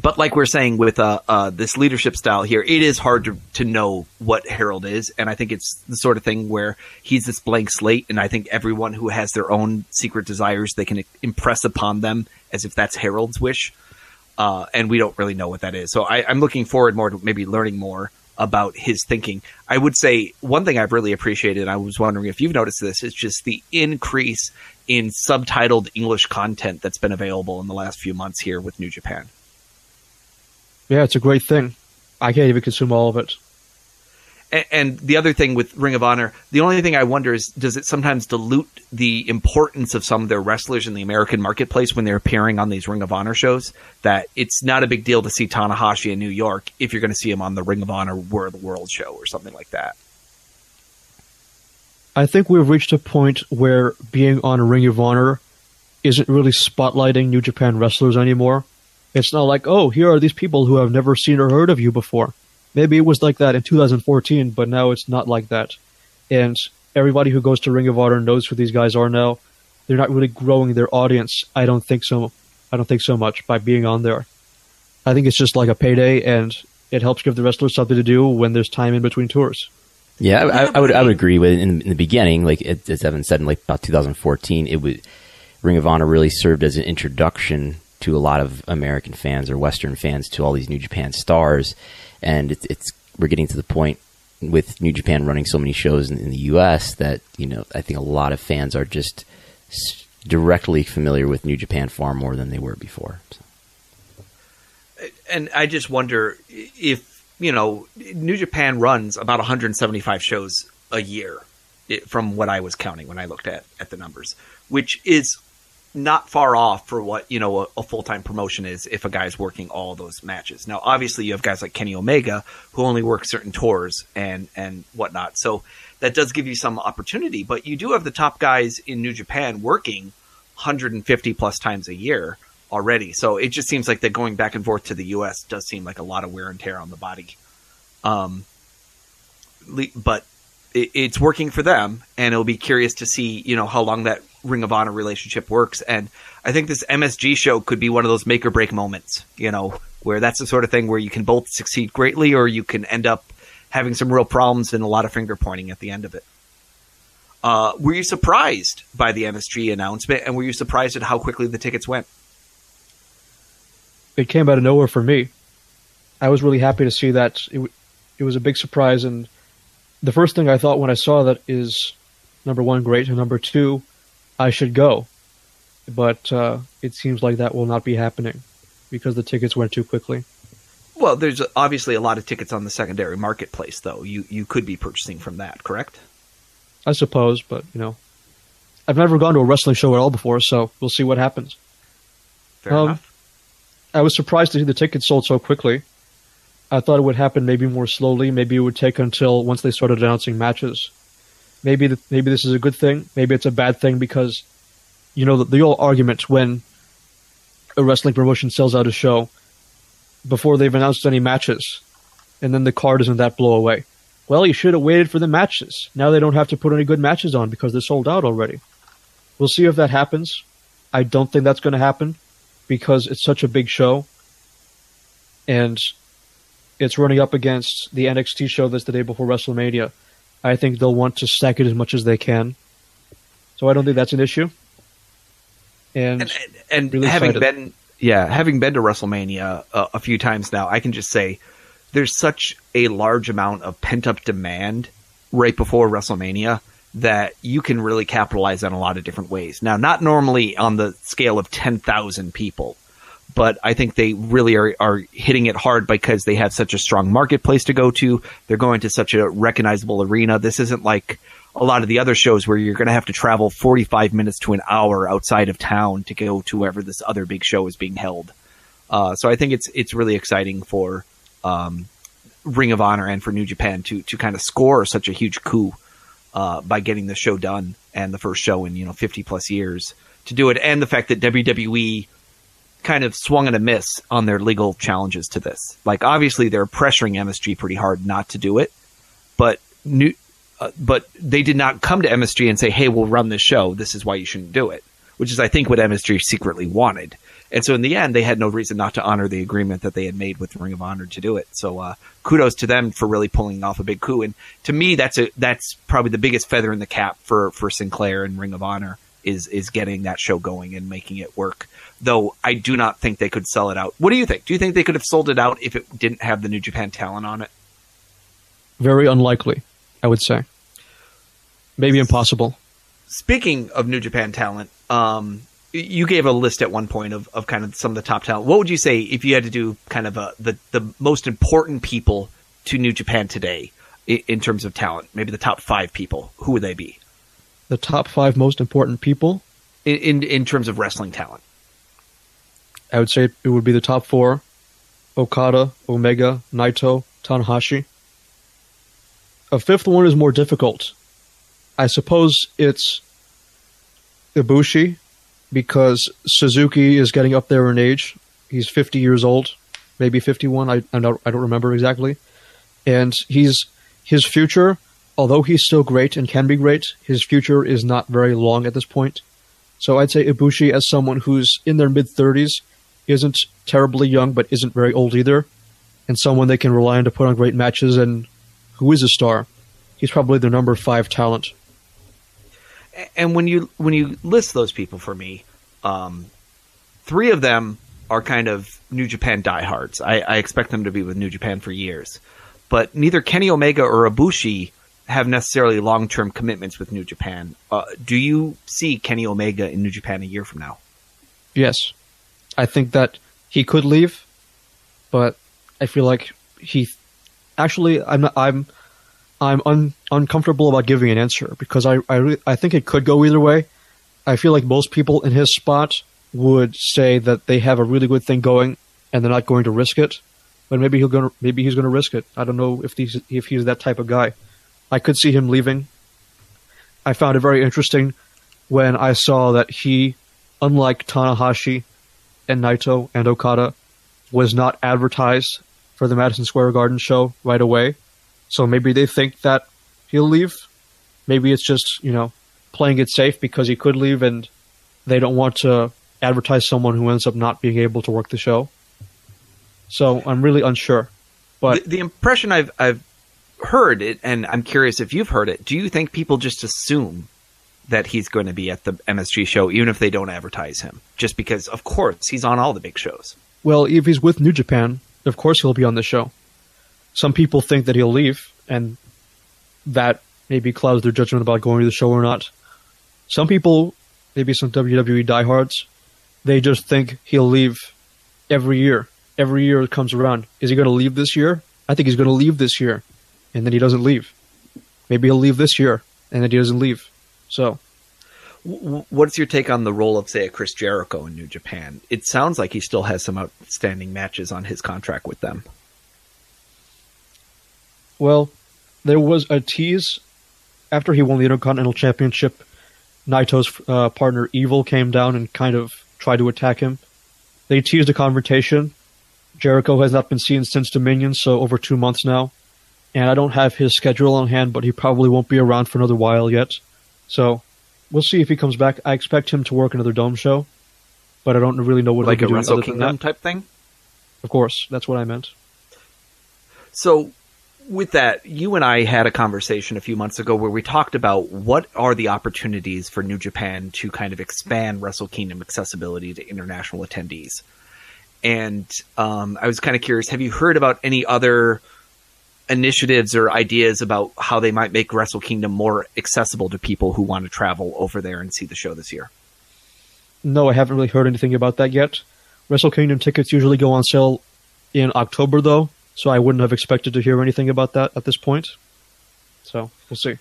but like we're saying with uh, uh, this leadership style here, it is hard to, to know what Harold is, and I think it's the sort of thing where he's this blank slate, and I think everyone who has their own secret desires, they can impress upon them as if that's Harold's wish, uh, and we don't really know what that is. So I, I'm looking forward more to maybe learning more about his thinking. I would say one thing I've really appreciated, I was wondering if you've noticed this, is just the increase in subtitled English content that's been available in the last few months here with New Japan. Yeah, it's a great thing. I can't even consume all of it and the other thing with Ring of Honor, the only thing I wonder is does it sometimes dilute the importance of some of their wrestlers in the American marketplace when they're appearing on these Ring of Honor shows? That it's not a big deal to see Tanahashi in New York if you're going to see him on the Ring of Honor World World show or something like that. I think we've reached a point where being on Ring of Honor isn't really spotlighting New Japan wrestlers anymore. It's not like, oh, here are these people who have never seen or heard of you before maybe it was like that in 2014, but now it's not like that. And everybody who goes to Ring of Honor knows who these guys are now. They're not really growing their audience. I don't think so. I don't think so much by being on there. I think it's just like a payday, and it helps give the wrestlers something to do when there's time in between tours. Yeah, I, I would I would agree with. In, in the beginning, like as Evan said, in like about 2014, it was Ring of Honor really served as an introduction to a lot of American fans or Western fans to all these New Japan stars and it's, it's we're getting to the point with New Japan running so many shows in, in, the U.S. that you know I think a lot of fans are just directly familiar with New Japan far more than they were before. So. And I just wonder if you know New Japan runs about 175 shows a year, from what I was counting when I looked at at the numbers, which is not far off for what you know a, a full time promotion is if a guy's working all those matches. Now, obviously, you have guys like Kenny Omega who only work certain tours and and whatnot, so that does give you some opportunity. But you do have the top guys in New Japan working 150 plus times a year already, so it just seems like that going back and forth to the U.S. does seem like a lot of wear and tear on the body. Um, but it, it's working for them, and it'll be curious to see you know how long that Ring of Honor relationship works. And I think this MSG show could be one of those make or break moments, you know, where that's the sort of thing where you can both succeed greatly or you can end up having some real problems and a lot of finger pointing at the end of it. Uh, were you surprised by the MSG announcement and were you surprised at how quickly the tickets went? It came out of nowhere for me. I was really happy to see that. It, it was a big surprise. And the first thing I thought when I saw that is number one, great, and number two, I should go. But uh, it seems like that will not be happening because the tickets went too quickly. Well, there's obviously a lot of tickets on the secondary marketplace, though. You you could be purchasing from that, correct? I suppose, but you know, I've never gone to a wrestling show at all before, so we'll see what happens. Fair um, enough. I was surprised to see the tickets sold so quickly. I thought it would happen maybe more slowly. Maybe it would take until once they started announcing matches maybe the, maybe this is a good thing, maybe it's a bad thing because you know the, the old argument when a wrestling promotion sells out a show, before they've announced any matches, and then the card isn't that blow away. Well, you should have waited for the matches. Now they don't have to put any good matches on because they're sold out already. We'll see if that happens. I don't think that's going to happen because it's such a big show, and it's running up against the NXT show that's the day before WrestleMania. I think they'll want to stack it as much as they can. So I don't think that's an issue. And and, and really having excited. been yeah having been to WrestleMania a, a few times now, I can just say there's such a large amount of pent up demand right before WrestleMania that you can really capitalize on a lot of different ways. Now, not normally on the scale of ten thousand people, but I think they really are, are hitting it hard because they have such a strong marketplace to go to. They're going to such a recognizable arena. This isn't like a lot of the other shows where you're going to have to travel 45 minutes to an hour outside of town to go to wherever this other big show is being held. Uh, so I think it's it's really exciting for um, Ring of Honor and for New Japan to to kind of score such a huge coup uh, by getting the show done and the first show in you know 50 plus years to do it, and the fact that WWE kind of swung and a miss on their legal challenges to this. Like obviously they're pressuring MSG pretty hard not to do it, but new, uh, but they did not come to MSG and say, "Hey, we'll run this show. This is why you shouldn't do it." Which is, I think, what MSG secretly wanted. And so, in the end, they had no reason not to honor the agreement that they had made with Ring of Honor to do it. So, uh, kudos to them for really pulling off a big coup. And to me, that's a that's probably the biggest feather in the cap for for Sinclair and Ring of Honor is is getting that show going and making it work. Though I do not think they could sell it out. What do you think? Do you think they could have sold it out if it didn't have the New Japan talent on it? very unlikely, I would say. Maybe impossible. Speaking of New Japan talent, um, you gave a list at one point of, of kind of some of the top talent. What would you say if you had to do kind of a, the the most important people to New Japan today in, in terms of talent? Maybe the top five people. Who would they be The top five most important people, in in, in terms of wrestling talent? I would say it would be the top four Okada, Omega, Naito, Tanahashi. A fifth one is more difficult. I suppose it's Ibushi because Suzuki is getting up there in age. He's 50 years old, maybe 51. I, I, don't, I don't remember exactly. And he's his future, although he's still great and can be great, his future is not very long at this point. So I'd say Ibushi as someone who's in their mid 30s, isn't terribly young but isn't very old either, and someone they can rely on to put on great matches and who is a star. He's probably their number five talent. and when you when you list those people for me, um, three of them are kind of New Japan diehards. I, I expect them to be with New Japan for years, but neither Kenny Omega or Ibushi have necessarily long term commitments with New Japan. Uh, do you see Kenny Omega in New Japan a year from now? Yes, I think that he could leave, but I feel like he actually I'm not, I'm I'm un, uncomfortable about giving an answer because I I, re- I think it could go either way. I feel like most people in his spot would say that they have a really good thing going and they're not going to risk it. But maybe he'll gonna maybe he's going to risk it. I don't know if he's if he's that type of guy. I could see him leaving. I found it very interesting when I saw that he, unlike Tanahashi and Naito and Okada, was not advertised for the Madison Square Garden show right away. So maybe they think that he'll leave. Maybe it's just, you know, playing it safe because he could leave and they don't want to advertise someone who ends up not being able to work the show. So I'm really unsure. But the, the impression I've I've heard it, and I'm curious if you've heard it. Do you think people just assume that he's going to be at the MSG show, even if they don't advertise him, just because, of course, he's on all the big shows? Well, if he's with New Japan, of course he'll be on the show. Some people think that he'll leave, and that maybe clouds their judgment about going to the show or not. Some people, maybe some WWE diehards, they just think he'll leave every year. Every year it comes around. Is he going to leave this year? I think he's going to leave this year, and then he doesn't leave. Maybe he'll leave this year, and then he doesn't leave. So, W- What's your take on the role of, say, a Chris Jericho in New Japan? It sounds like he still has some outstanding matches on his contract with them. well, there was a tease after he won the Intercontinental Championship. Naito's uh, partner Evil came down and kind of tried to attack him. They teased a confrontation, Jericho has not been seen since Dominion, so over two months now. And I don't have his schedule on hand, but he probably won't be around for another while yet. So we'll see if he comes back. I expect him to work another dome show, but I don't really know what like he'll a be doing Wrestle Kingdom that. type thing. Of course, that's what I meant. So, with that, you and I had a conversation a few months ago where we talked about what are the opportunities for New Japan to kind of expand Wrestle Kingdom accessibility to international attendees. And um, I was kind of curious have you heard about any other initiatives or ideas about how they might make Wrestle Kingdom more accessible to people who want to travel over there and see the show this year? No, I haven't really heard anything about that yet. Wrestle Kingdom tickets usually go on sale in October, though, so I wouldn't have expected to hear anything about that at this point. So we'll see.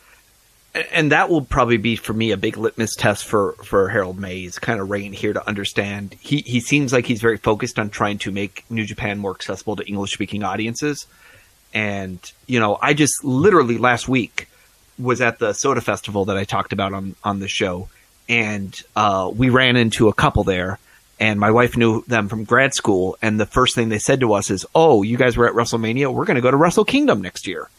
and that will probably be for me a big litmus test for for Harold Meij's, kind of reign here to understand. He he seems like he's very focused on trying to make New Japan more accessible to English speaking audiences. And you know, I just literally last week was at the Soda Festival that I talked about on on the show, and uh, we ran into a couple there. And my wife knew them from grad school, and the first thing they said to us is, "Oh, you guys were at WrestleMania. We're going to go to Wrestle Kingdom next year."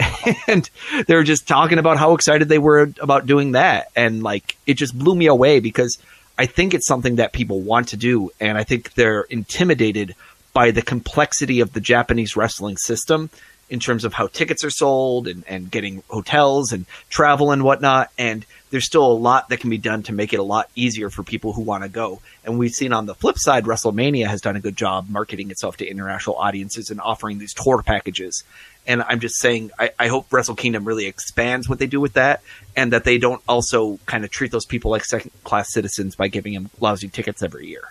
and they were just talking about how excited they were about doing that and like it just blew me away because i think it's something that people want to do and i think they're intimidated by the complexity of the japanese wrestling system in terms of how tickets are sold and, and getting hotels and travel and whatnot and there's still a lot that can be done to make it a lot easier for people who want to go and we've seen on the flip side wrestlemania has done a good job marketing itself to international audiences and offering these tour packages and I'm just saying, I, I hope Wrestle Kingdom really expands what they do with that, and that they don't also kind of treat those people like second class citizens by giving them lousy tickets every year.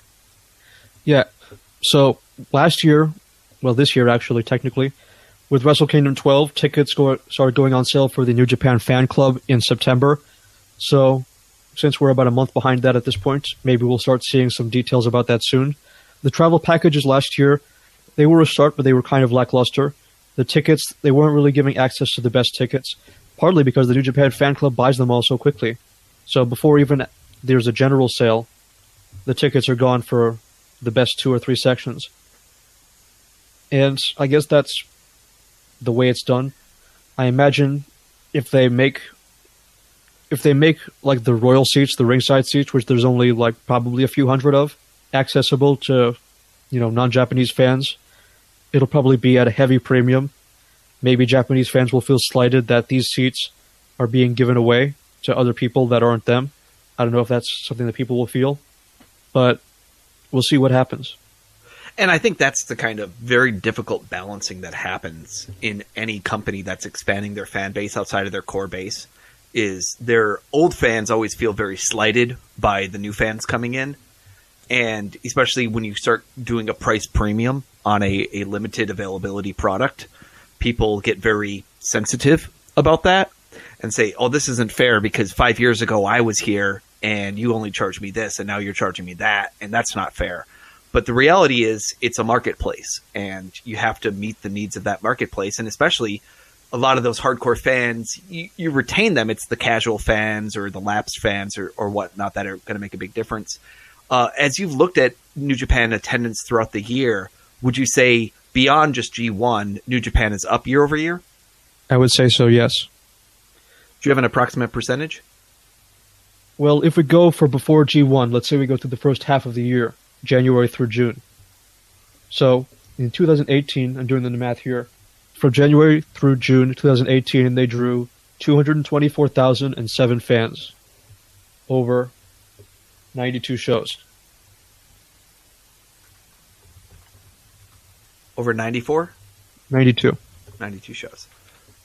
Yeah. So last year, well, this year actually, technically, with Wrestle Kingdom 12, tickets go, started going on sale for the New Japan Fan Club in September. So since we're about a month behind that at this point, maybe we'll start seeing some details about that soon. The travel packages last year, they were a start, but they were kind of lackluster. The tickets, they weren't really giving access to the best tickets, partly because the New Japan Fan Club buys them all so quickly. So before even there's a general sale, the tickets are gone for the best two or three sections. And I guess that's the way it's done. I imagine if they make if they make like the royal seats, the ringside seats, which there's only like probably a few hundred of, accessible to you know non-Japanese fans, it'll probably be at a heavy premium. Maybe Japanese fans will feel slighted that these seats are being given away to other people that aren't them. I don't know if that's something that people will feel, but we'll see what happens. And I think that's the kind of very difficult balancing that happens in any company that's expanding their fan base outside of their core base. Is their old fans always feel very slighted by the new fans coming in, and especially when you start doing a price premium on a, a limited availability product, people get very sensitive about that and say, "Oh, this isn't fair because five years ago I was here and you only charged me this, and now you're charging me that, and that's not fair." But the reality is, it's a marketplace, and you have to meet the needs of that marketplace, and especially a lot of those hardcore fans, you, you retain them. It's the casual fans or the lapsed fans or, or whatnot that are going to make a big difference. Uh, as you've looked at New Japan attendance throughout the year, would you say beyond just G1, New Japan is up year over year? I would say so, yes. Do you have an approximate percentage? Well, if we go for before G1, let's say we go to the first half of the year, January through June. So, in 2018, I'm doing the math here, from January through June 2018, they drew 224,007 fans over 92 shows. Over 94? 92. 92 shows.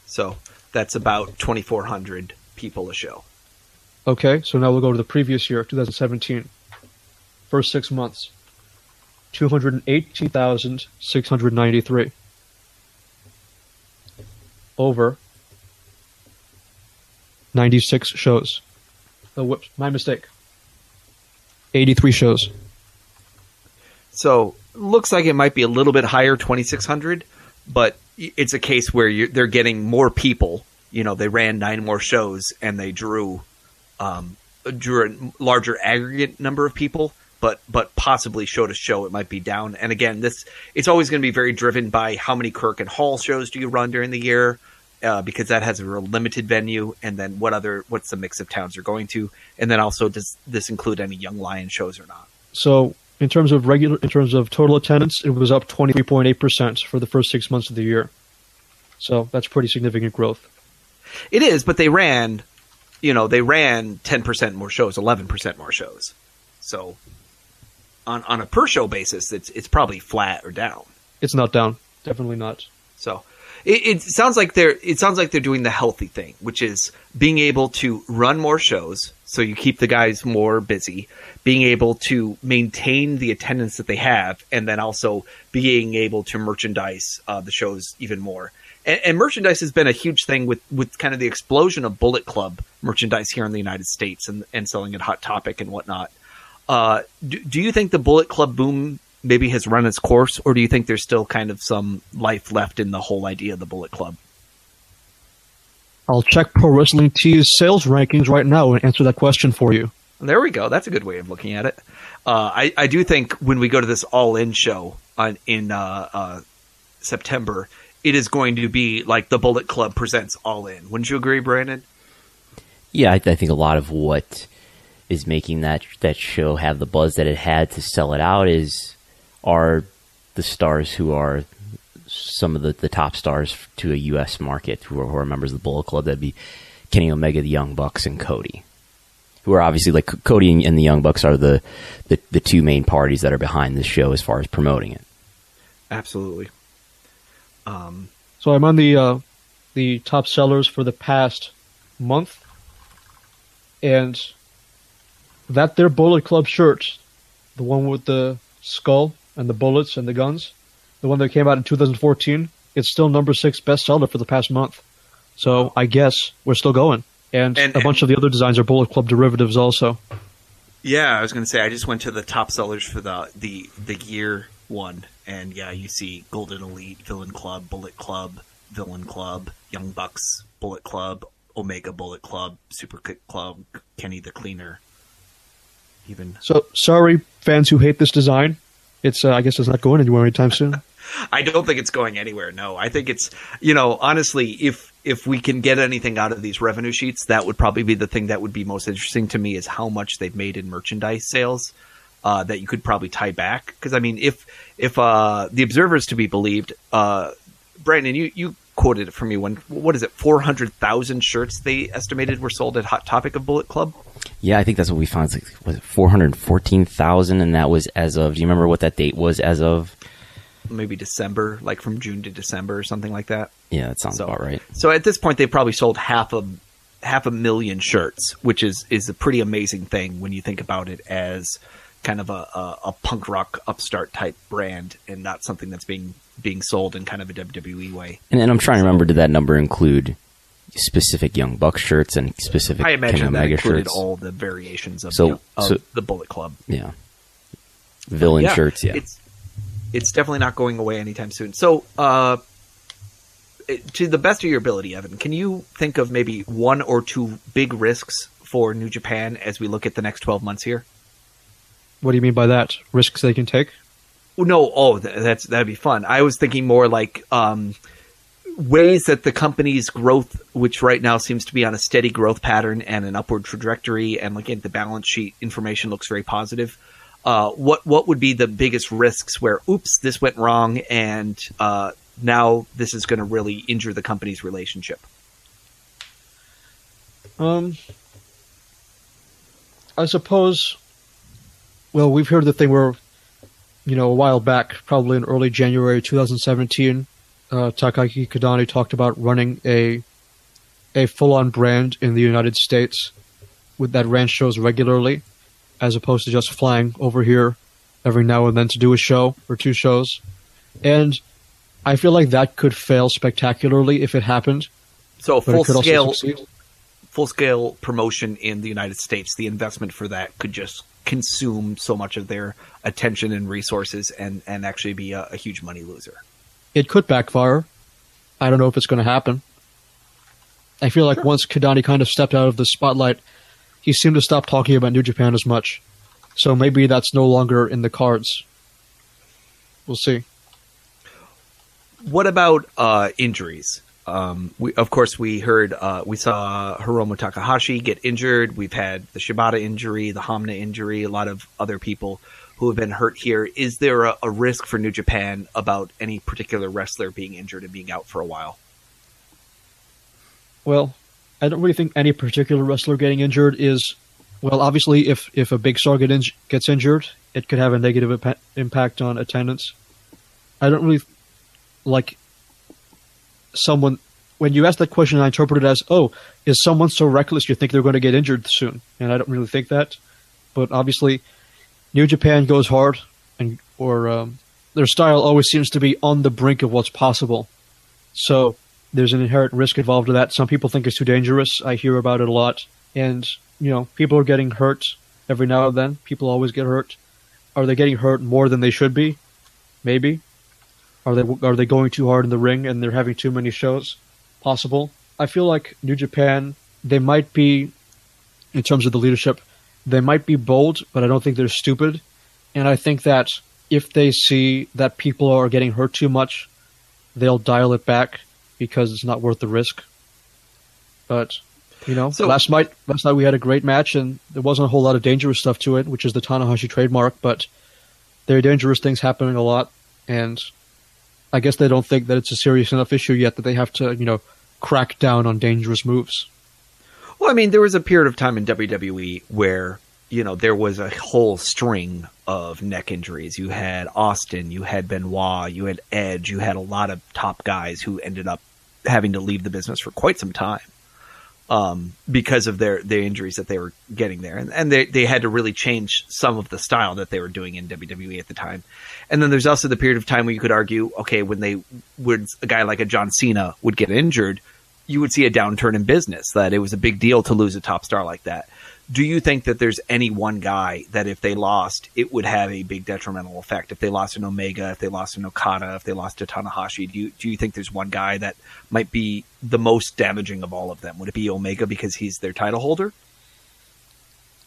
So that's about 2,400 people a show. Okay, so now we'll go to the previous year, 2017. First six months, 218,693. Over 96 shows. Oh, whoops, my mistake. 83 shows. So looks like it might be a little bit higher, 2,600, but it's a case where they're getting more people. You know, they ran nine more shows and they drew um, drew a larger aggregate number of people, but but possibly show to show it might be down. And again, this it's always going to be very driven by how many Korakuen Hall shows do you run during the year, uh, because that has a real limited venue, and then what other what's the mix of towns you're going to, and then also does this include any Young Lion shows or not? So in terms of regular, in terms of total attendance, it was up 23.8 percent for the first six months of the year. So that's pretty significant growth. It is, but they ran, you know, they ran 10% more shows, 11% more shows. So on on a per show basis, it's it's probably flat or down. It's not down. Definitely not. So it, it sounds like they're it sounds like they're doing the healthy thing, which is being able to run more shows, so you keep the guys more busy, being able to maintain the attendance that they have, and then also being able to merchandise uh, the shows even more. And, and merchandise has been a huge thing with with kind of the explosion of Bullet Club merchandise here in the United States and and selling at Hot Topic and whatnot. Uh, do, do you think the Bullet Club boom maybe has run its course, or do you think there's still kind of some life left in the whole idea of the Bullet Club? I'll check Pro Wrestling Tees sales rankings right now and answer that question for you. There we go. That's a good way of looking at it. Uh, I, I do think when we go to this All In show on, in uh, uh, September, it is going to be like the Bullet Club presents All In. Wouldn't you agree, Brandon? Yeah, I, I think a lot of what is making that that show have the buzz that it had to sell it out is are the stars who are some of the, the top stars to a U.S. market who are, who are members of the Bullet Club. That'd be Kenny Omega, the Young Bucks, and Cody, who are obviously like Cody and, and the Young Bucks are the, the the two main parties that are behind this show as far as promoting it. Absolutely. So I'm on the uh, the top sellers for the past month, and that their Bullet Club shirt, the one with the skull and the bullets and the guns, the one that came out in 2014, it's still number six bestseller for the past month. So I guess we're still going, and, And- a bunch of the other designs are Bullet Club derivatives also. Yeah, I was going to say I just went to the top sellers for the the the year one, and yeah, you see Golden Elite, Villain Club, Bullet Club, Villain Club, Young Bucks, Bullet Club, Omega Bullet Club, Super Kick Club, Kenny the Cleaner. Even So sorry, fans who hate this design. It's uh, I guess it's not going anywhere anytime soon. I don't think it's going anywhere. No, I think it's you know honestly, if if we can get anything out of these revenue sheets, that would probably be the thing that would be most interesting to me is how much they've made in merchandise sales. Uh, that you could probably tie back because I mean, if if uh, the observers to be believed, uh, Brandon, you you quoted it for me when what is it, four hundred thousand shirts they estimated were sold at Hot Topic of Bullet Club. Yeah, I think that's what we found. It's like was it four hundred fourteen thousand, and that was as of. Do you remember what that date was? As of Maybe December, like from June to December or something like that. yeah, that sounds So, about right. So at this point, they've probably sold half a half a million shirts, which is is a pretty amazing thing when you think about it as kind of a, a, a punk rock upstart type brand, and not something that's being being sold in kind of a WWE way. And, and I'm trying to remember. Did that number include specific Young Buck shirts and specific I imagine that Omega included shirts? all the variations of, So- the, of so- the Bullet Club. yeah, villain shirts. Yeah, It's it's definitely not going away anytime soon. So, uh, to the best of your ability, Evan, can you think of maybe one or two big risks for New Japan as we look at the next twelve months here? What do you mean by that? Risks they can take? No, oh, that's that'd be fun. I was thinking more like um, ways that the company's growth, which right now seems to be on a steady growth pattern and an upward trajectory, and looking at the balance sheet information looks very positive. Uh, what what would be the biggest risks where, oops, this went wrong, and uh, now this is going to really injure the company's relationship? Um, I suppose. Well, we've heard the thing where, you know, a while back, probably in early January 2017, uh, Takaaki Kidani talked about running a a full-on brand in the United States with that ran shows regularly, as opposed to just flying over here every now and then to do a show or two shows, and I feel like that could fail spectacularly if it happened, So full it could also scale full scale promotion in the United States, the investment for that could just consume so much of their attention and resources and, and actually be a, a huge money loser. It could backfire. I don't know if it's going to happen. I feel like once Kidani kind of stepped out of the spotlight, he seemed to stop talking about New Japan as much. So maybe that's no longer in the cards. We'll see. What about uh, injuries? Um, we, of course, we heard uh, we saw Hiromu Takahashi get injured. We've had the Shibata injury, the Honma injury, a lot of other people who have been hurt here. Is there a, a risk for New Japan about any particular wrestler being injured and being out for a while? Well, I don't really think any particular wrestler getting injured is well. Obviously, if if a big star get in, gets injured, it could have a negative impa- impact on attendance. I don't really like someone when you ask that question. I interpret it as, "Oh, is someone so reckless you think they're going to get injured soon?" And I don't really think that. But obviously, New Japan goes hard, and or um, their style always seems to be on the brink of what's possible. So there's an inherent risk involved in that. Some people think it's too dangerous. I hear about it a lot, and you know, people are getting hurt every now and then. People always get hurt. Are they getting hurt more than they should be? Maybe. Are they are they going too hard in the ring and they're having too many shows? Possible. I feel like New Japan they might be, in terms of the leadership, they might be bold, but I don't think they're stupid. And I think that if they see that people are getting hurt too much, they'll dial it back because it's not worth the risk. But you know, so, last night last night we had a great match and there wasn't a whole lot of dangerous stuff to it, which is the Tanahashi trademark, but there are dangerous things happening a lot and I guess they don't think that it's a serious enough issue yet that they have to, you know, crack down on dangerous moves. Well, I mean, there was a period of time in WWE where, you know, there was a whole string of neck injuries. You had Austin, you had Benoit, you had Edge, you had a lot of top guys who ended up having to leave the business for quite some time um, because of their, their injuries that they were getting there. And, and they, they had to really change some of the style that they were doing in WWE at the time. And then there's also the period of time where you could argue, okay, when they would, a guy like a John Cena would get injured, you would see a downturn in business, that it was a big deal to lose a top star like that. Do you think that there's any one guy that if they lost, it would have a big detrimental effect? If they lost an Omega, if they lost an Okada, if they lost a Tanahashi, do you do you think there's one guy that might be the most damaging of all of them? Would it be Omega because he's their title holder?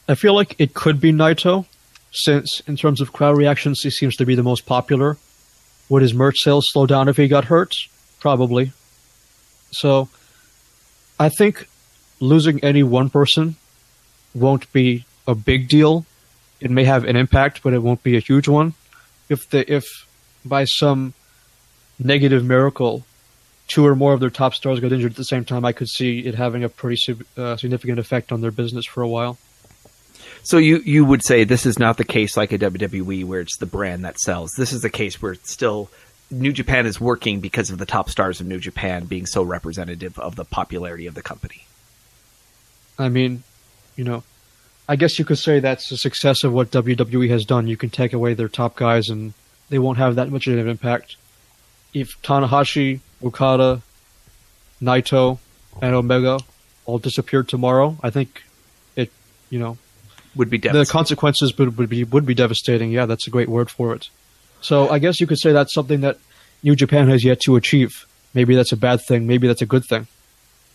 I feel like it could be Naito, since in terms of crowd reactions, he seems to be the most popular. Would his merch sales slow down if he got hurt? Probably. So, I think losing any one person won't be a big deal. It may have an impact, but it won't be a huge one. If the if by some negative miracle, two or more of their top stars got injured at the same time, I could see it having a pretty uh, significant effect on their business for a while. So you you would say this is not the case like a WWE where it's the brand that sells. This is the case where it's still New Japan is working because of the top stars of New Japan being so representative of the popularity of the company. I mean, you know, I guess you could say that's the success of what WWE has done. You can take away their top guys and they won't have that much of an impact. If Tanahashi, Okada, Naito, and Omega all disappeared tomorrow, I think it, you know, would be devastating. the consequences would, would be would be devastating. Yeah, that's a great word for it. So I guess you could say that's something that New Japan has yet to achieve. Maybe that's a bad thing. Maybe that's a good thing.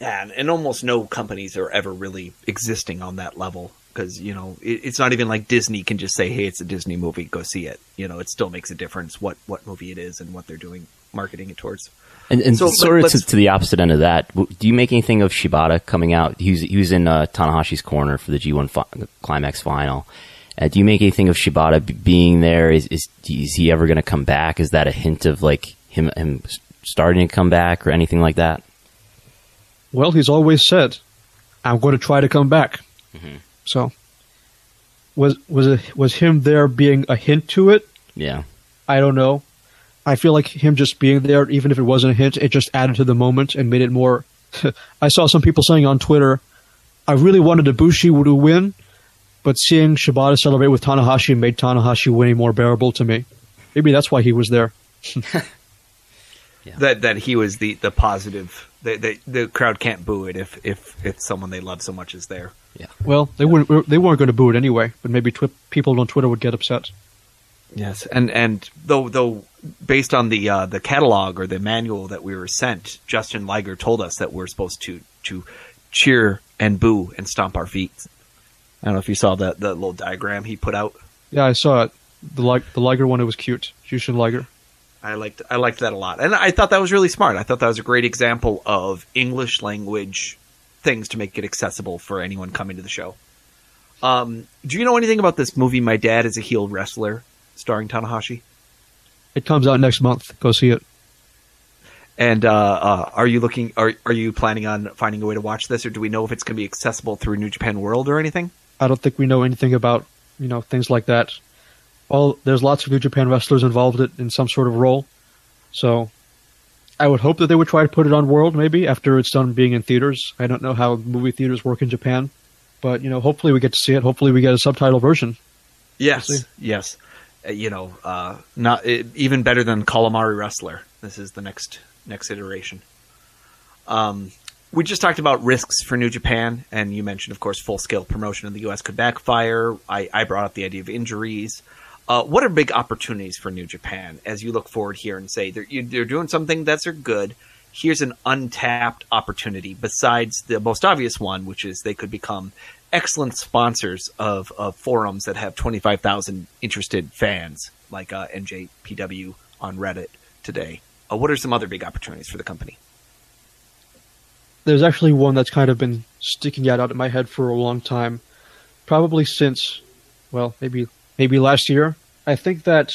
Yeah, and, almost no companies are ever really existing on that level because you know it, it's not even like Disney can just say, "Hey, it's a Disney movie, go see it." You know, it still makes a difference what what movie it is and what they're doing marketing it towards. And, and so, sort of to, to, the opposite end of that, do you make anything of Shibata coming out? He was he was in uh, Tanahashi's corner for the G1 fi- Climax final. Uh, do you make anything of Shibata b- being there? Is, is is he ever going to come back? Is that a hint of like him him starting to come back or anything like that? Well, he's always said, "I'm going to try to come back." Mm-hmm. So, was was it was him there being a hint to it? Yeah, I don't know. I feel like him just being there, even if it wasn't a hint, it just added to the moment and made it more. I saw some people saying on Twitter, "I really wanted Ibushi to win, but seeing Shibata celebrate with Tanahashi made Tanahashi way more bearable to me. Maybe that's why he was there." yeah. That that he was the the positive they, they, the crowd can't boo it if, if, if someone they love so much is there. Yeah. Well, they weren't they weren't going to boo it anyway, but maybe twi- people on Twitter would get upset. Yes, and and though though based on the uh, the catalog or the manual that we were sent, Jushin Liger told us that we're supposed to to cheer and boo and stomp our feet. I don't know if you saw that the little diagram he put out. Yeah, I saw it. The Lig- the Liger one, it was cute. Jushin Liger. I liked I liked that a lot, and I thought that was really smart. I thought that was a great example of English language things to make it accessible for anyone coming to the show. Um, do you know anything about this movie? My dad is a heel wrestler, starring Tanahashi. It comes out next month. Go see it. And uh, uh, are you looking? Are are you planning on finding a way to watch this, or do we know if it's going to be accessible through New Japan World or anything? I don't think we know anything about you know things like that. All there's lots of New Japan wrestlers involved in some sort of role, so I would hope that they would try to put it on World maybe after it's done being in theaters. I don't know how movie theaters work in Japan, but you know hopefully we get to see it. Hopefully we get a subtitle version. Yes, We'll yes. Uh, you know, uh, not even better than Calamari Wrestler. This is the next next iteration. Um, we just talked about risks for New Japan, and you mentioned, of course, full scale promotion in the U.S. could backfire. I, I brought up the idea of injuries. Uh, what are big opportunities for New Japan as you look forward here and say they're, they're doing something that's good? Here's an untapped opportunity besides the most obvious one, which is they could become excellent sponsors of, of forums that have 25,000 interested fans, like uh, NJPW on Reddit today. Uh, what are some other big opportunities for the company? There's actually one that's kind of been sticking out out of my head for a long time, probably since, well, maybe maybe last year. I think that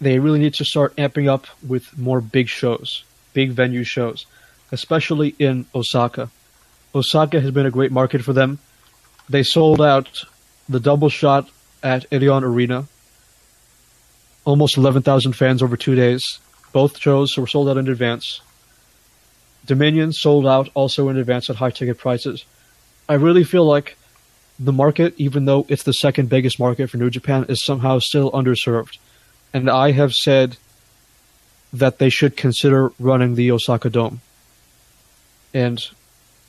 they really need to start amping up with more big shows, big venue shows, especially in Osaka. Osaka has been a great market for them. They sold out the double shot at Edion Arena. Almost 11,000 fans over two days. Both shows were sold out in advance. Dominion sold out also in advance at high ticket prices. I really feel like the market, even though it's the second biggest market for New Japan, is somehow still underserved. And I have said that they should consider running the Osaka Dome. And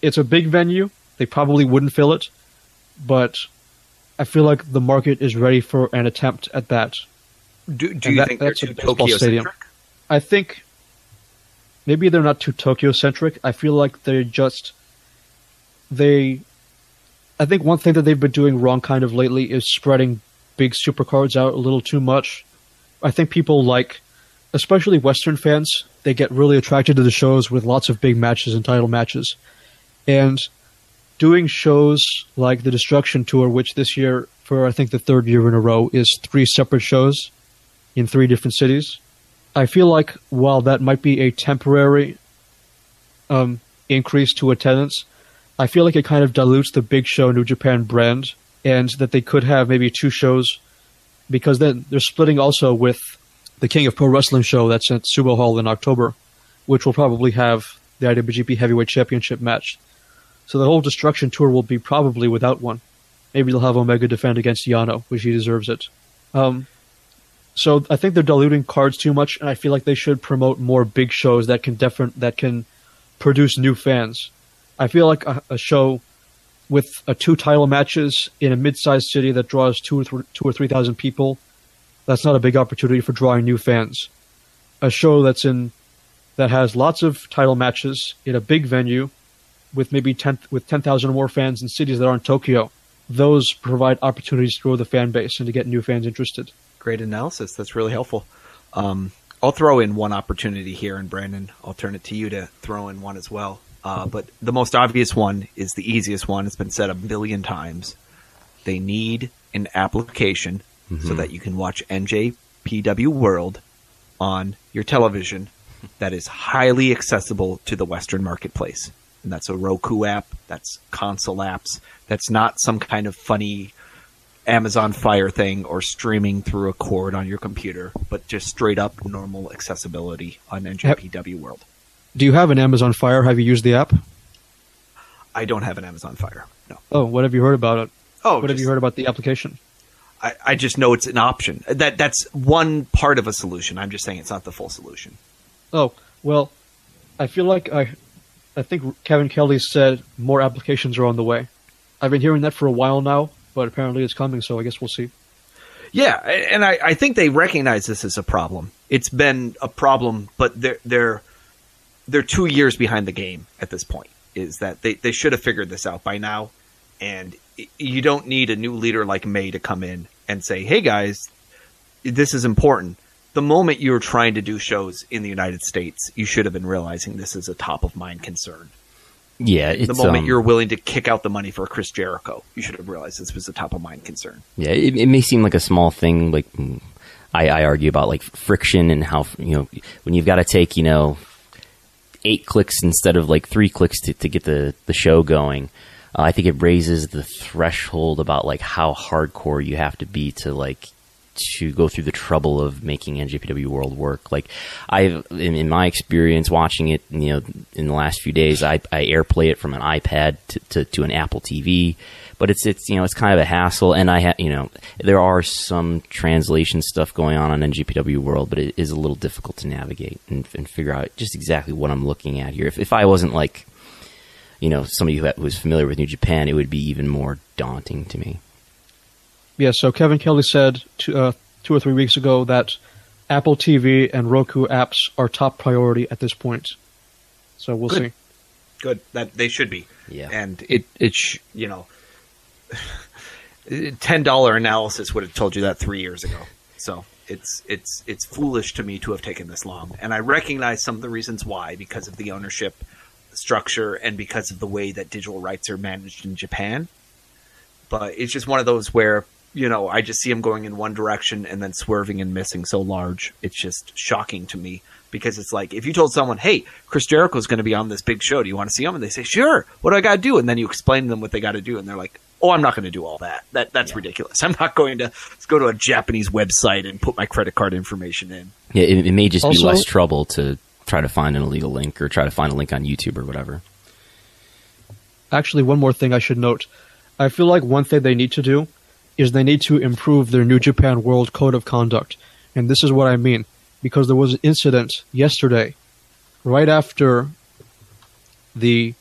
it's a big venue. They probably wouldn't fill it, but I feel like the market is ready for an attempt at that. Do, do you that- think they're that's a too Tokyo stadium. I think maybe they're not too Tokyo centric. I feel like they're just they. I think one thing that they've been doing wrong kind of lately is spreading big supercards out a little too much. I think people like, especially Western fans, they get really attracted to the shows with lots of big matches and title matches, and doing shows like the Destruction Tour, which this year for I think the third year in a row is three separate shows in three different cities. I feel like while that might be a temporary um, increase to attendance, I feel like it kind of dilutes the big show New Japan brand, and that they could have maybe two shows, because then they're splitting also with the King of Pro Wrestling show that's at Sumo Hall in October, which will probably have the IWGP Heavyweight Championship match. So the whole Destruction Tour will be probably without one. Maybe they'll have Omega defend against Yano, which he deserves it. Um, so I think they're diluting cards too much, and I feel like they should promote more big shows that can different that can produce new fans. I feel like a, a show with a two title matches in a mid-sized city that draws two or th- two or three thousand people, that's not a big opportunity for drawing new fans. A show that's in that has lots of title matches in a big venue with maybe ten with ten thousand or more fans in cities that aren't Tokyo, those provide opportunities to grow the fan base and to get new fans interested. Great analysis. That's really helpful. Um, I'll throw in one opportunity here, and Brandon, I'll turn it to you to throw in one as well. Uh, but the most obvious one is the easiest one. It's been said a billion times. They need an application so that you can watch NJPW World on your television that is highly accessible to the Western marketplace. And that's a Roku app, that's console apps, that's not some kind of funny Amazon Fire thing or streaming through a cord on your computer, but just straight up normal accessibility on NJPW World. Do you have an Amazon Fire? Have you used the app? I don't have an Amazon Fire. No. Oh, what have you heard about it? Oh, what have you heard about the application? I, I just know it's an option. That that's one part of a solution. I'm just saying it's not the full solution. Oh, well, I feel like I, I think Kevin Kelly said more applications are on the way. I've been hearing that for a while now, but apparently it's coming, so I guess we'll see. Yeah, and I, I think they recognize this as a problem. It's been a problem, but they're they're they're two years behind the game at this point. Is that they, they should have figured this out by now, and you don't need a new leader like Meij to come in and say, "Hey guys, this is important." The moment you're trying to do shows in the United States, you should have been realizing this is a top of mind concern. Yeah, it's, The moment um, you're willing to kick out the money for Chris Jericho, you should have realized this was a top of mind concern. Yeah, it, it may seem like a small thing. Like I, I argue about like friction and how you know when you've got to take you know eight clicks instead of like three clicks to, to get the the show going. Uh, I think it raises the threshold about like how hardcore you have to be to like to go through the trouble of making NJPW World work. Like I've in, in my experience watching it, you know, in the last few days, I, I AirPlay it from an iPad to, to, to an Apple TV, but it's it's you know it's kind of a hassle, and I have you know there are some translation stuff going on on NJPW World, but it is a little difficult to navigate and, and figure out just exactly what I'm looking at here. If if I wasn't like you know somebody who was familiar with New Japan, it would be even more daunting to me. Yeah, so Kevin Kelly said two, uh, two or three weeks ago that Apple TV and Roku apps are top priority at this point. So we'll Good. see. Good that they should be. Yeah. and it it sh- you know, ten dollar analysis would have told you that three years ago. So it's it's it's foolish to me to have taken this long, and I recognize some of the reasons why because of the ownership structure and because of the way that digital rights are managed in Japan. But it's just one of those where you know I just see them going in one direction and then swerving and missing so large. It's just shocking to me because it's like if you told someone, "Hey, Chris Jericho's going to be on this big show. Do you want to see him?" and they say, "Sure." What do I got to do? And then you explain to them what they got to do, and they're like, "Oh, I'm not going to do all that. That that's ridiculous. I'm not going to go to a Japanese website and put my credit card information in." Yeah, it, it may just be less trouble to try to find an illegal link or try to find a link on YouTube or whatever. Actually, one more thing I should note. I feel like one thing they need to do is they need to improve their New Japan World Code of Conduct. And this is what I mean. Because there was an incident yesterday, right after the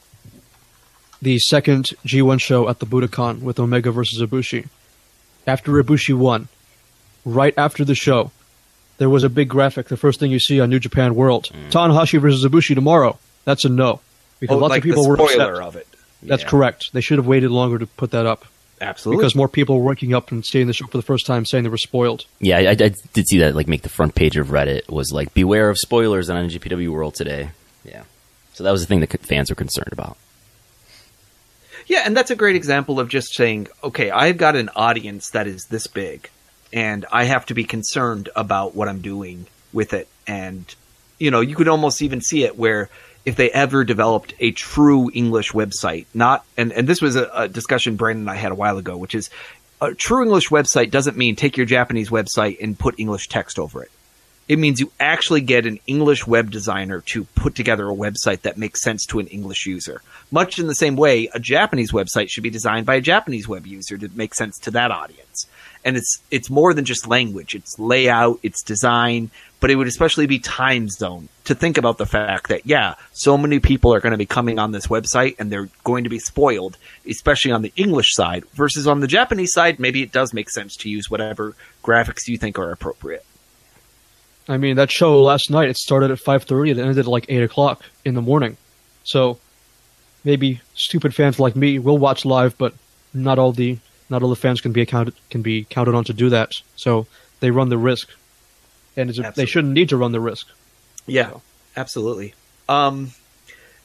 the second G1 show at the Budokan with Omega versus Ibushi. After Ibushi won, right after the show, there was a big graphic. The first thing you see on New Japan World: mm. Tanahashi versus Ibushi tomorrow. That's a no because Oh, lots like of people were upset. of it. That's Yeah. correct. They should have waited longer to put that up Absolutely. because more people were waking up and seeing the show for the first time, saying they were spoiled. Yeah, I, I did see that. Like, make the front page of Reddit was like, "Beware of spoilers on NJPW World today." Yeah, so that was the thing that fans were concerned about. Yeah, and that's a great example of just saying, okay, I've got an audience that is this big, and I have to be concerned about what I'm doing with it. And, you know, you could almost even see it where if they ever developed a true English website, not, and, and this was a, a discussion Brandon and I had a while ago, which is a true English website doesn't mean take your Japanese website and put English text over it. It means you actually get an English web designer to put together a website that makes sense to an English user. Much in the same way, a Japanese website should be designed by a Japanese web user to make sense to that audience. And it's it's more than just language. It's layout, it's design, but it would especially be time zone to think about the fact that yeah, so many people are going to be coming on this website and they're going to be spoiled, especially on the English side versus on the Japanese side, maybe it does make sense to use whatever graphics you think are appropriate. I mean, that show last night it started at five thirty and it ended at like eight o'clock in the morning. So maybe stupid fans like me will watch live, but not all the not all the fans can be accounted can be counted on to do that. So they run the risk, and it's a, they shouldn't need to run the risk. Yeah, absolutely. Um,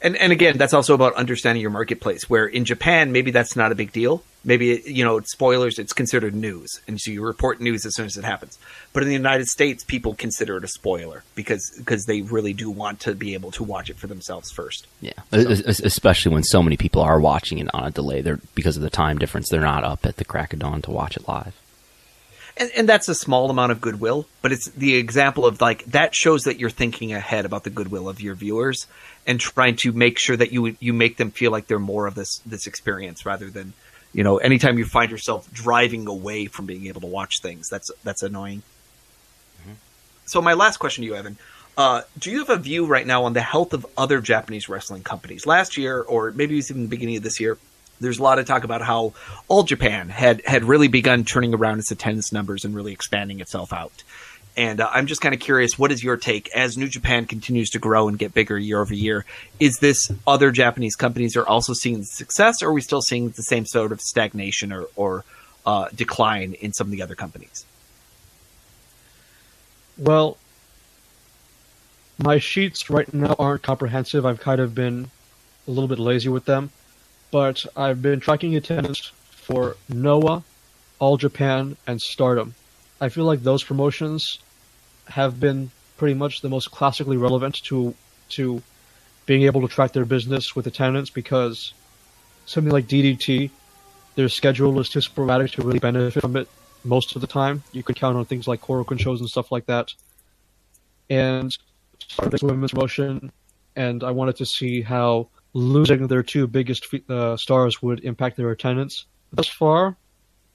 and and again, that's also about understanding your marketplace. Where in Japan, maybe that's not a big deal. Maybe you know, it's spoilers. It's considered news, and so you report news as soon as it happens. But in the United States, people consider it a spoiler because because they really do want to be able to watch it for themselves first. Yeah, es- especially when so many people are watching it on a delay. They're because of the time difference. They're not up at the crack of dawn to watch it live. And, and that's a small amount of goodwill, but it's the example of like that shows that you're thinking ahead about the goodwill of your viewers and trying to make sure that you you make them feel like they're more of this this experience rather than you know anytime you find yourself driving away from being able to watch things that's that's annoying. So my last question to you, Evan. Uh, do you have a view right now on the health of other Japanese wrestling companies? Last year, or maybe it was even the beginning of this year, there's a lot of talk about how All Japan had had really begun turning around its attendance numbers and really expanding itself out. And uh, I'm just kind of curious, what is your take as New Japan continues to grow and get bigger year over year? Is this other Japanese companies are also seeing success, or are we still seeing the same sort of stagnation or, or uh, decline in some of the other companies? Well, my sheets right now aren't comprehensive. I've kind of been a little bit lazy with them, but I've been tracking attendance for Noah, All Japan, and Stardom. I feel like those promotions have been pretty much the most classically relevant to to being able to track their business with attendance because something like DDT, their schedule is too sporadic to really benefit from it most of the time. You could count on things like Korakuen shows and stuff like that. And this women's promotion, and I wanted to see how losing their two biggest uh, stars would impact their attendance. Thus far,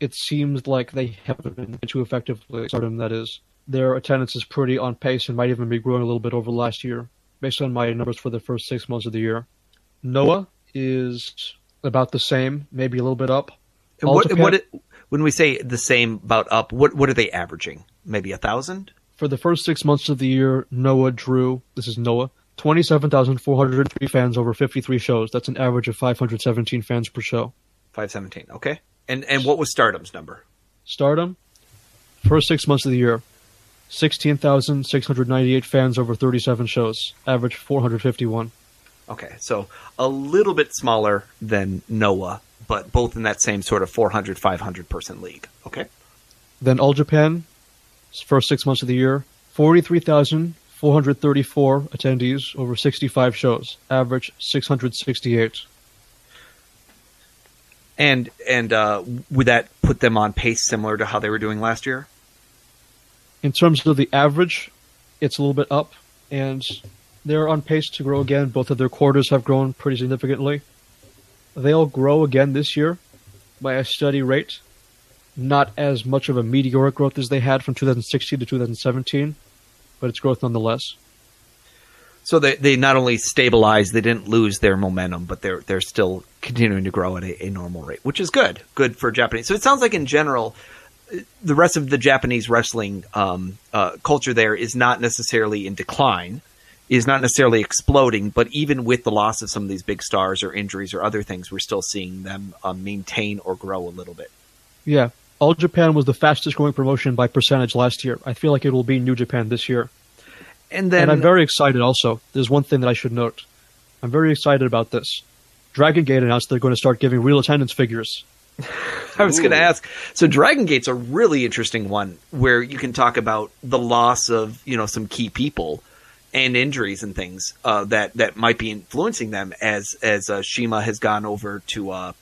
it seems like they haven't been too effectively. Stardom, that is. Their attendance is pretty on pace and might even be growing a little bit over last year, based on my numbers for the first six months of the year. Noah is about the same, maybe a little bit up. what, what it, when we say the same about up, what what are they averaging? Maybe a thousand? For the first six months of the year, Noah drew this is Noah, twenty seven thousand four hundred three fans over fifty three shows. That's an average of five hundred seventeen fans per show. Five seventeen, okay. And and what was Stardom's number? Stardom, first six months of the year, sixteen thousand six hundred ninety eight fans over thirty seven shows, average four hundred fifty one. Okay, so a little bit smaller than Noah, but both in that same sort of 400, 500 person league. Okay. Then All Japan, first six months of the year, 43,434 attendees over 65 shows, average 668. And and uh, would that put them on pace similar to how they were doing last year? In terms of the average, it's a little bit up, and they're on pace to grow again. Both of their quarters have grown pretty significantly. They'll grow again this year by a steady rate. Not as much of a meteoric growth as they had from 2016 to 2017, but it's growth nonetheless. So they they not only stabilized, they didn't lose their momentum, but they're they're still continuing to grow at a, a normal rate, which is good. Good for Japanese. So it sounds like in general, the rest of the Japanese wrestling um, uh, culture there is not necessarily in decline is not necessarily exploding, but even with the loss of some of these big stars or injuries or other things, we're still seeing them um, maintain or grow a little bit. Yeah. All Japan was the fastest growing promotion by percentage last year. I feel like it will be New Japan this year. And then and I'm very excited also. There's one thing that I should note. I'm very excited about this. Dragon Gate announced they're going to start giving real attendance figures. I was going to ask. So Dragon Gate's a really interesting one where you can talk about the loss of, you know, some key people and injuries and things uh, that that might be influencing them as as uh, CIMA has gone over to uh,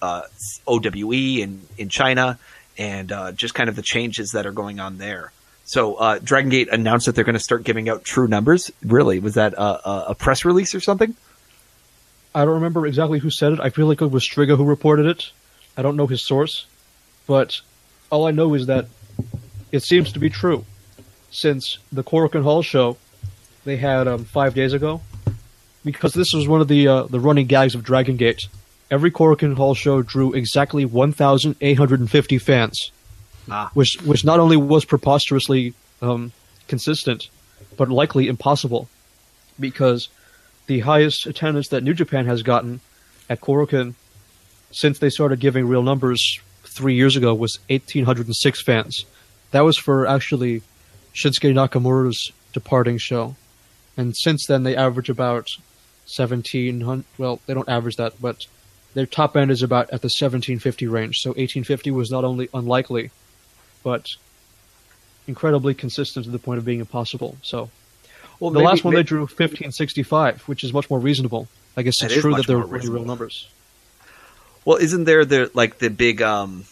uh OWE in in China and uh, just kind of the changes that are going on there. So uh, Dragon Gate announced that they're going to start giving out true numbers. Really, was that a, a, press release or something? I don't remember exactly who said it. I feel like it was Striga who reported it. I don't know his source, but all I know is that it seems to be true. Since the Korakuen Hall show they had um, five days ago, because this was one of the uh, the running gags of Dragon Gate. Every Korakuen Hall show drew exactly 1,850 fans, ah. which which not only was preposterously um, consistent, but likely impossible, because the highest attendance that New Japan has gotten at Korakuen since they started giving real numbers three years ago was 1,806 fans. That was for actually Shinsuke Nakamura's departing show and since then they average about 1700 well they don't average that but their top end is about at the 1750 range. So 1850 was not only unlikely but incredibly consistent to the point of being impossible. So well the maybe, last one maybe, they drew 1565 which is much more reasonable. I guess it's true that they're really real numbers. Well isn't there the like the big um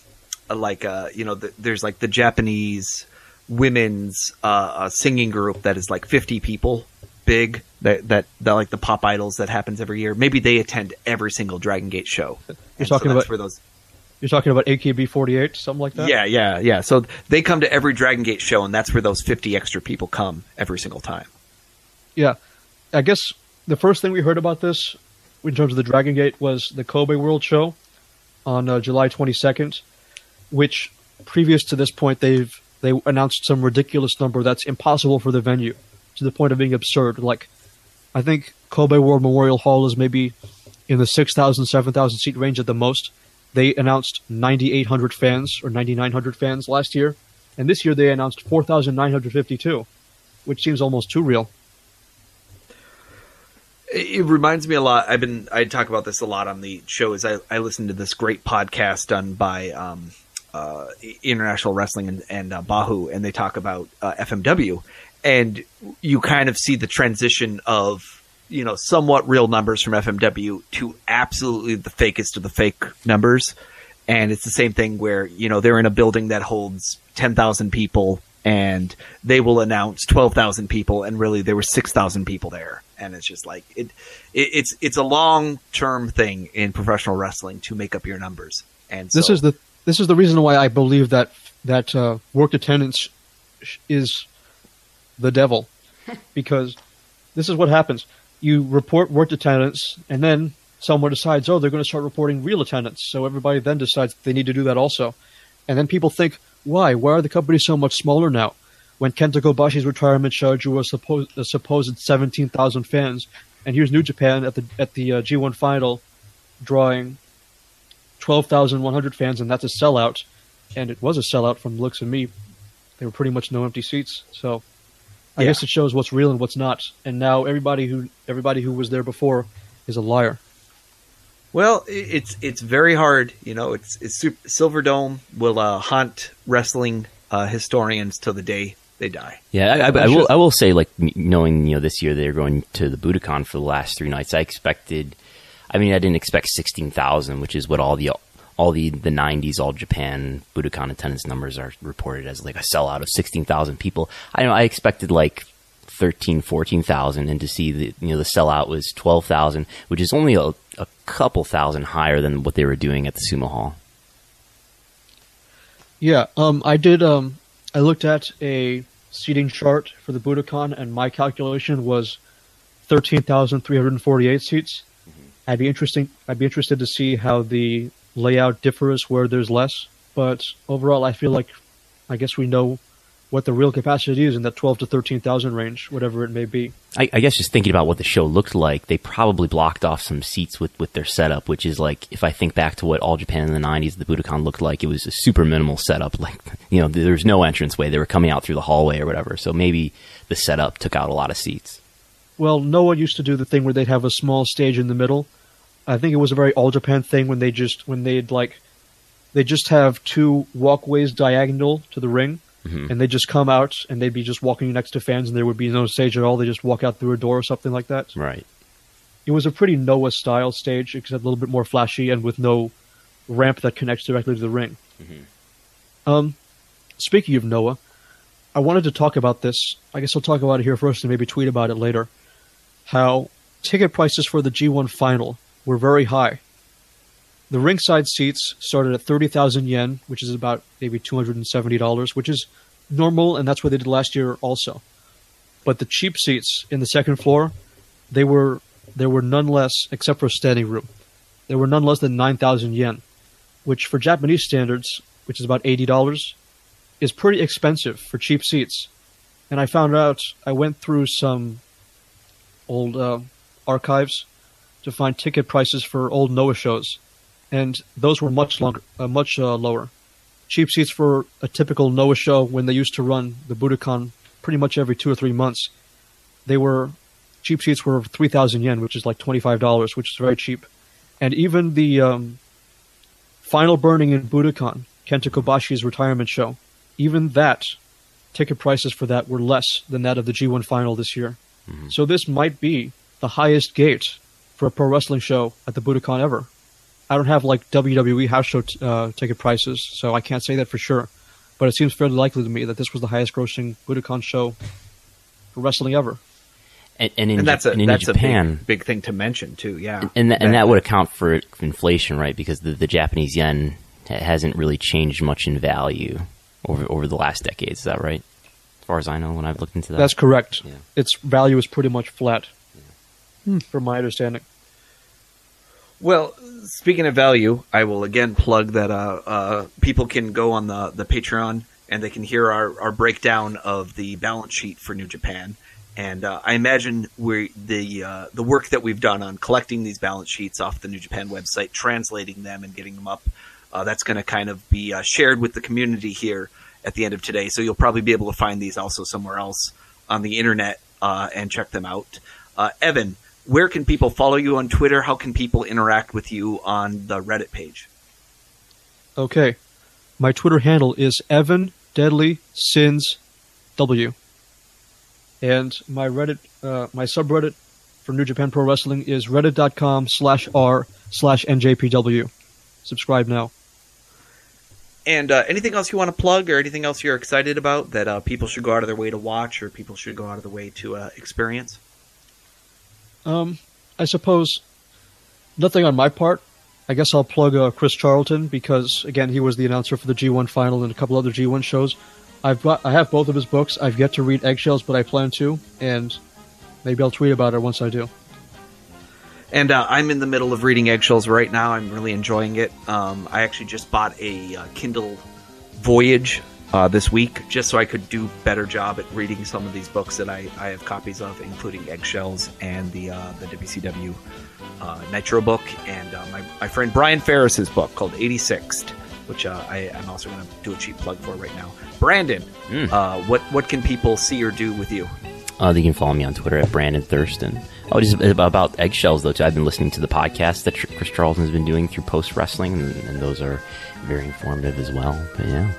like uh you know the, there's like the japanese women's uh, singing group that is like 50 people big that, that that like the pop idols that happens every year. Maybe they attend every single Dragon Gate show. You're talking so about for those. You're talking about AKB48, something like that. Yeah, yeah, yeah. So they come to every Dragon Gate show, and that's where those 50 extra people come every single time. Yeah, I guess the first thing we heard about this, in terms of the Dragon Gate, was the Kobe World Show on uh, July 22nd, which previous to this point they've they announced some ridiculous number that's impossible for the venue to the point of being absurd. Like, I think Kobe World Memorial Hall is maybe in the 6,000, 7,000 seat range at the most. they announced 9,800 fans or 9,900 fans last year, and this year they announced 4,952, which seems almost too real. It reminds me a lot. I've been I talk about this a lot on the show. Is I I listen to this great podcast done by um, uh, International Wrestling and, and uh, Bahu, and they talk about uh, FMW, and you kind of see the transition of you know somewhat real numbers from FMW to absolutely the fakest of the fake numbers, and it's the same thing where you know they're in a building that holds ten thousand people, and they will announce twelve thousand people, and really there were six thousand people there and it's just like it, it it's it's a long term thing in professional wrestling to make up your numbers. And so, this is the this is the reason why I believe that that uh, worked attendance is the devil, because this is what happens: you report worked attendance, and then someone decides, oh, they're going to start reporting real attendance. So everybody then decides they need to do that also, and then people think, why? Why are the companies so much smaller now? when Kenta Kobashi's retirement show drew a supposed, a supposed 17,000 fans, and here's New Japan at the at the uh, G1 final, drawing 12,100 fans, and that's a sellout, and it was a sellout from the looks of me. There were pretty much no empty seats, so I yeah. guess it shows what's real and what's not. And now everybody who everybody who was there before is a liar. Well, it's it's very hard, you know. It's it's Silver Dome will uh, haunt wrestling uh, historians till the day they die. Yeah, I, I, I will. I will say, like knowing you know this year they're going to the Budokan for the last three nights. I expected. I mean, I didn't expect sixteen thousand, which is what all the all the the '90s All Japan Budokan attendance numbers are reported as like a sellout of sixteen thousand people. I know I expected like 13, 14,000 and to see the, you know, the sellout was 12,000, which is only a, a couple thousand higher than what they were doing at the Sumo Hall. Yeah, um, I did, um, I looked at a seating chart for the Budokan, and my calculation was thirteen thousand three hundred forty-eight seats. Mm-hmm. I'd be interesting. I'd be interested to see how the layout differs where there's less. But overall, I feel like, I guess we know what the real capacity is in that 12 to 13,000 range, whatever it may be. I, I, guess just thinking about what the show looked like, they probably blocked off some seats with, with their setup, which is like, if I think back to what All Japan in the 90s, the Budokan looked like, it was a super minimal setup. Like, you know, there was no entranceway. They were coming out through the hallway or whatever. So maybe the setup took out a lot of seats. Well, Noah used to do the thing where they'd have a small stage in the middle. I think it was a very All Japan thing when they just, when they'd like, they just have two walkways diagonal to the ring Mm-hmm. And they just come out and they'd be just walking next to fans and there would be no stage at all. They just walk out through a door or something like that. Right. It was a pretty Noah style stage, except a little bit more flashy and with no ramp that connects directly to the ring. Mm-hmm. Um, speaking of Noah, I wanted to talk about this. I guess I'll talk about it here first and maybe tweet about it later. How ticket prices for the G1 final were very high. The ringside seats started at 30,000 yen, which is about maybe $270, which is normal, and that's what they did last year also. But the cheap seats in the second floor, they were there were none less, except for standing room, there were none less than 9,000 yen, which for Japanese standards, which is about $80, is pretty expensive for cheap seats. And I found out, I went through some old uh, archives to find ticket prices for old Noah shows and those were much longer, uh, much uh, lower. Cheap seats for a typical Noah show when they used to run the Budokan pretty much every two or three months. They were cheap seats were three thousand yen, which is like twenty five dollars, which is very cheap. And even the um, final burning in Budokan, Kenta Kobashi's retirement show, even that ticket prices for that were less than that of the G1 final this year. Mm-hmm. So this might be the highest gate for a pro wrestling show at the Budokan ever. I don't have like WWE house show t- uh, ticket prices, so I can't say that for sure. But it seems fairly likely to me that this was the highest grossing Budokan show for wrestling ever. And, and, in, and that's a and that's Japan, a big, big, thing to mention too. Yeah, and and, that, and that would account for inflation, right? Because the, the Japanese yen hasn't really changed much in value over over the last decades. Is that right? As far as I know, when I've looked into that, that's correct. Yeah. Its value is pretty much flat, yeah. from my understanding. Well, speaking of value, I will again plug that uh, uh, people can go on the, the Patreon and they can hear our, our breakdown of the balance sheet for New Japan. And uh, I imagine we the uh, the work that we've done on collecting these balance sheets off the New Japan website, translating them and getting them up, uh, that's going to kind of be uh, shared with the community here at the end of today. So you'll probably be able to find these also somewhere else on the internet uh, and check them out. Uh, Evan, where can people follow you on Twitter? How can people interact with you on the Reddit page? Okay. My Twitter handle is Evan Deadly Sins W. And my Reddit, uh, my subreddit for New Japan Pro Wrestling is reddit.com slash r slash njpw. Subscribe now. And uh, anything else you want to plug, or anything else you're excited about that uh, people should go out of their way to watch, or people should go out of their way to uh, experience? Um, I suppose nothing on my part. I guess I'll plug uh, Chris Charlton because again he was the announcer for the G1 final and a couple other G1 shows. I've got I have both of his books. I've yet to read Eggshells, but I plan to, and maybe I'll tweet about it once I do. And uh, I'm in the middle of reading Eggshells right now. I'm really enjoying it. Um, I actually just bought a uh, Kindle Voyage uh, this week just so I could do better job at reading some of these books that I, I have copies of, including Eggshells and the uh, the WCW uh, Nitro book, and uh, my, my friend Brian Ferris's book called 86th, which I, am also going to do a cheap plug for right now. Brandon, mm. what what can people see or do with you? Uh, you can follow me on Twitter at Brandon Thurston. Oh, just about eggshells though. Too. I've been listening to the podcast that Chris Charlton's been doing through Post Wrestling, and, and, those are very informative as well. But yeah.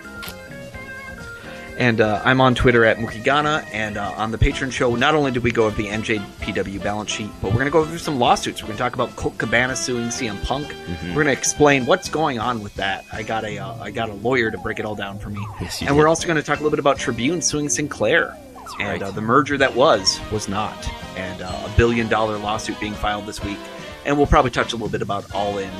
And uh, I'm on Twitter at MookieGhana, and uh, on the Patreon show, not only did we go over the NJPW balance sheet, but we're going to go through some lawsuits. We're going to talk about Colt Cabana suing CM Punk. Mm-hmm. We're going to explain what's going on with that. I got a uh, I got a lawyer to break it all down for me. Yes, and did. we're also going to talk a little bit about Tribune suing Sinclair and uh, the merger that was was not, and uh, a billion dollar lawsuit being filed this week. And we'll probably touch a little bit about All In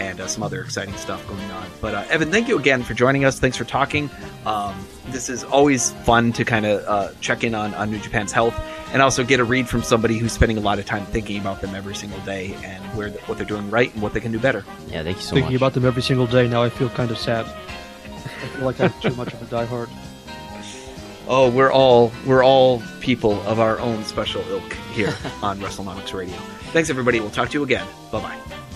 and uh, some other exciting stuff going on. But uh, Evan, thank you again for joining us. Thanks for talking. Um, this is always fun to kind of uh, check in on, on New Japan's health and also get a read from somebody who's spending a lot of time thinking about them every single day and where the, what they're doing right and what they can do better. Yeah, thank you so thinking much. Thinking about them every single day. Now I feel kind of sad. I feel like I'm too much of a diehard oh, we're all we're all people of our own special ilk here on WrestleNomics Radio. Thanks everybody. We'll talk to you again. Bye bye.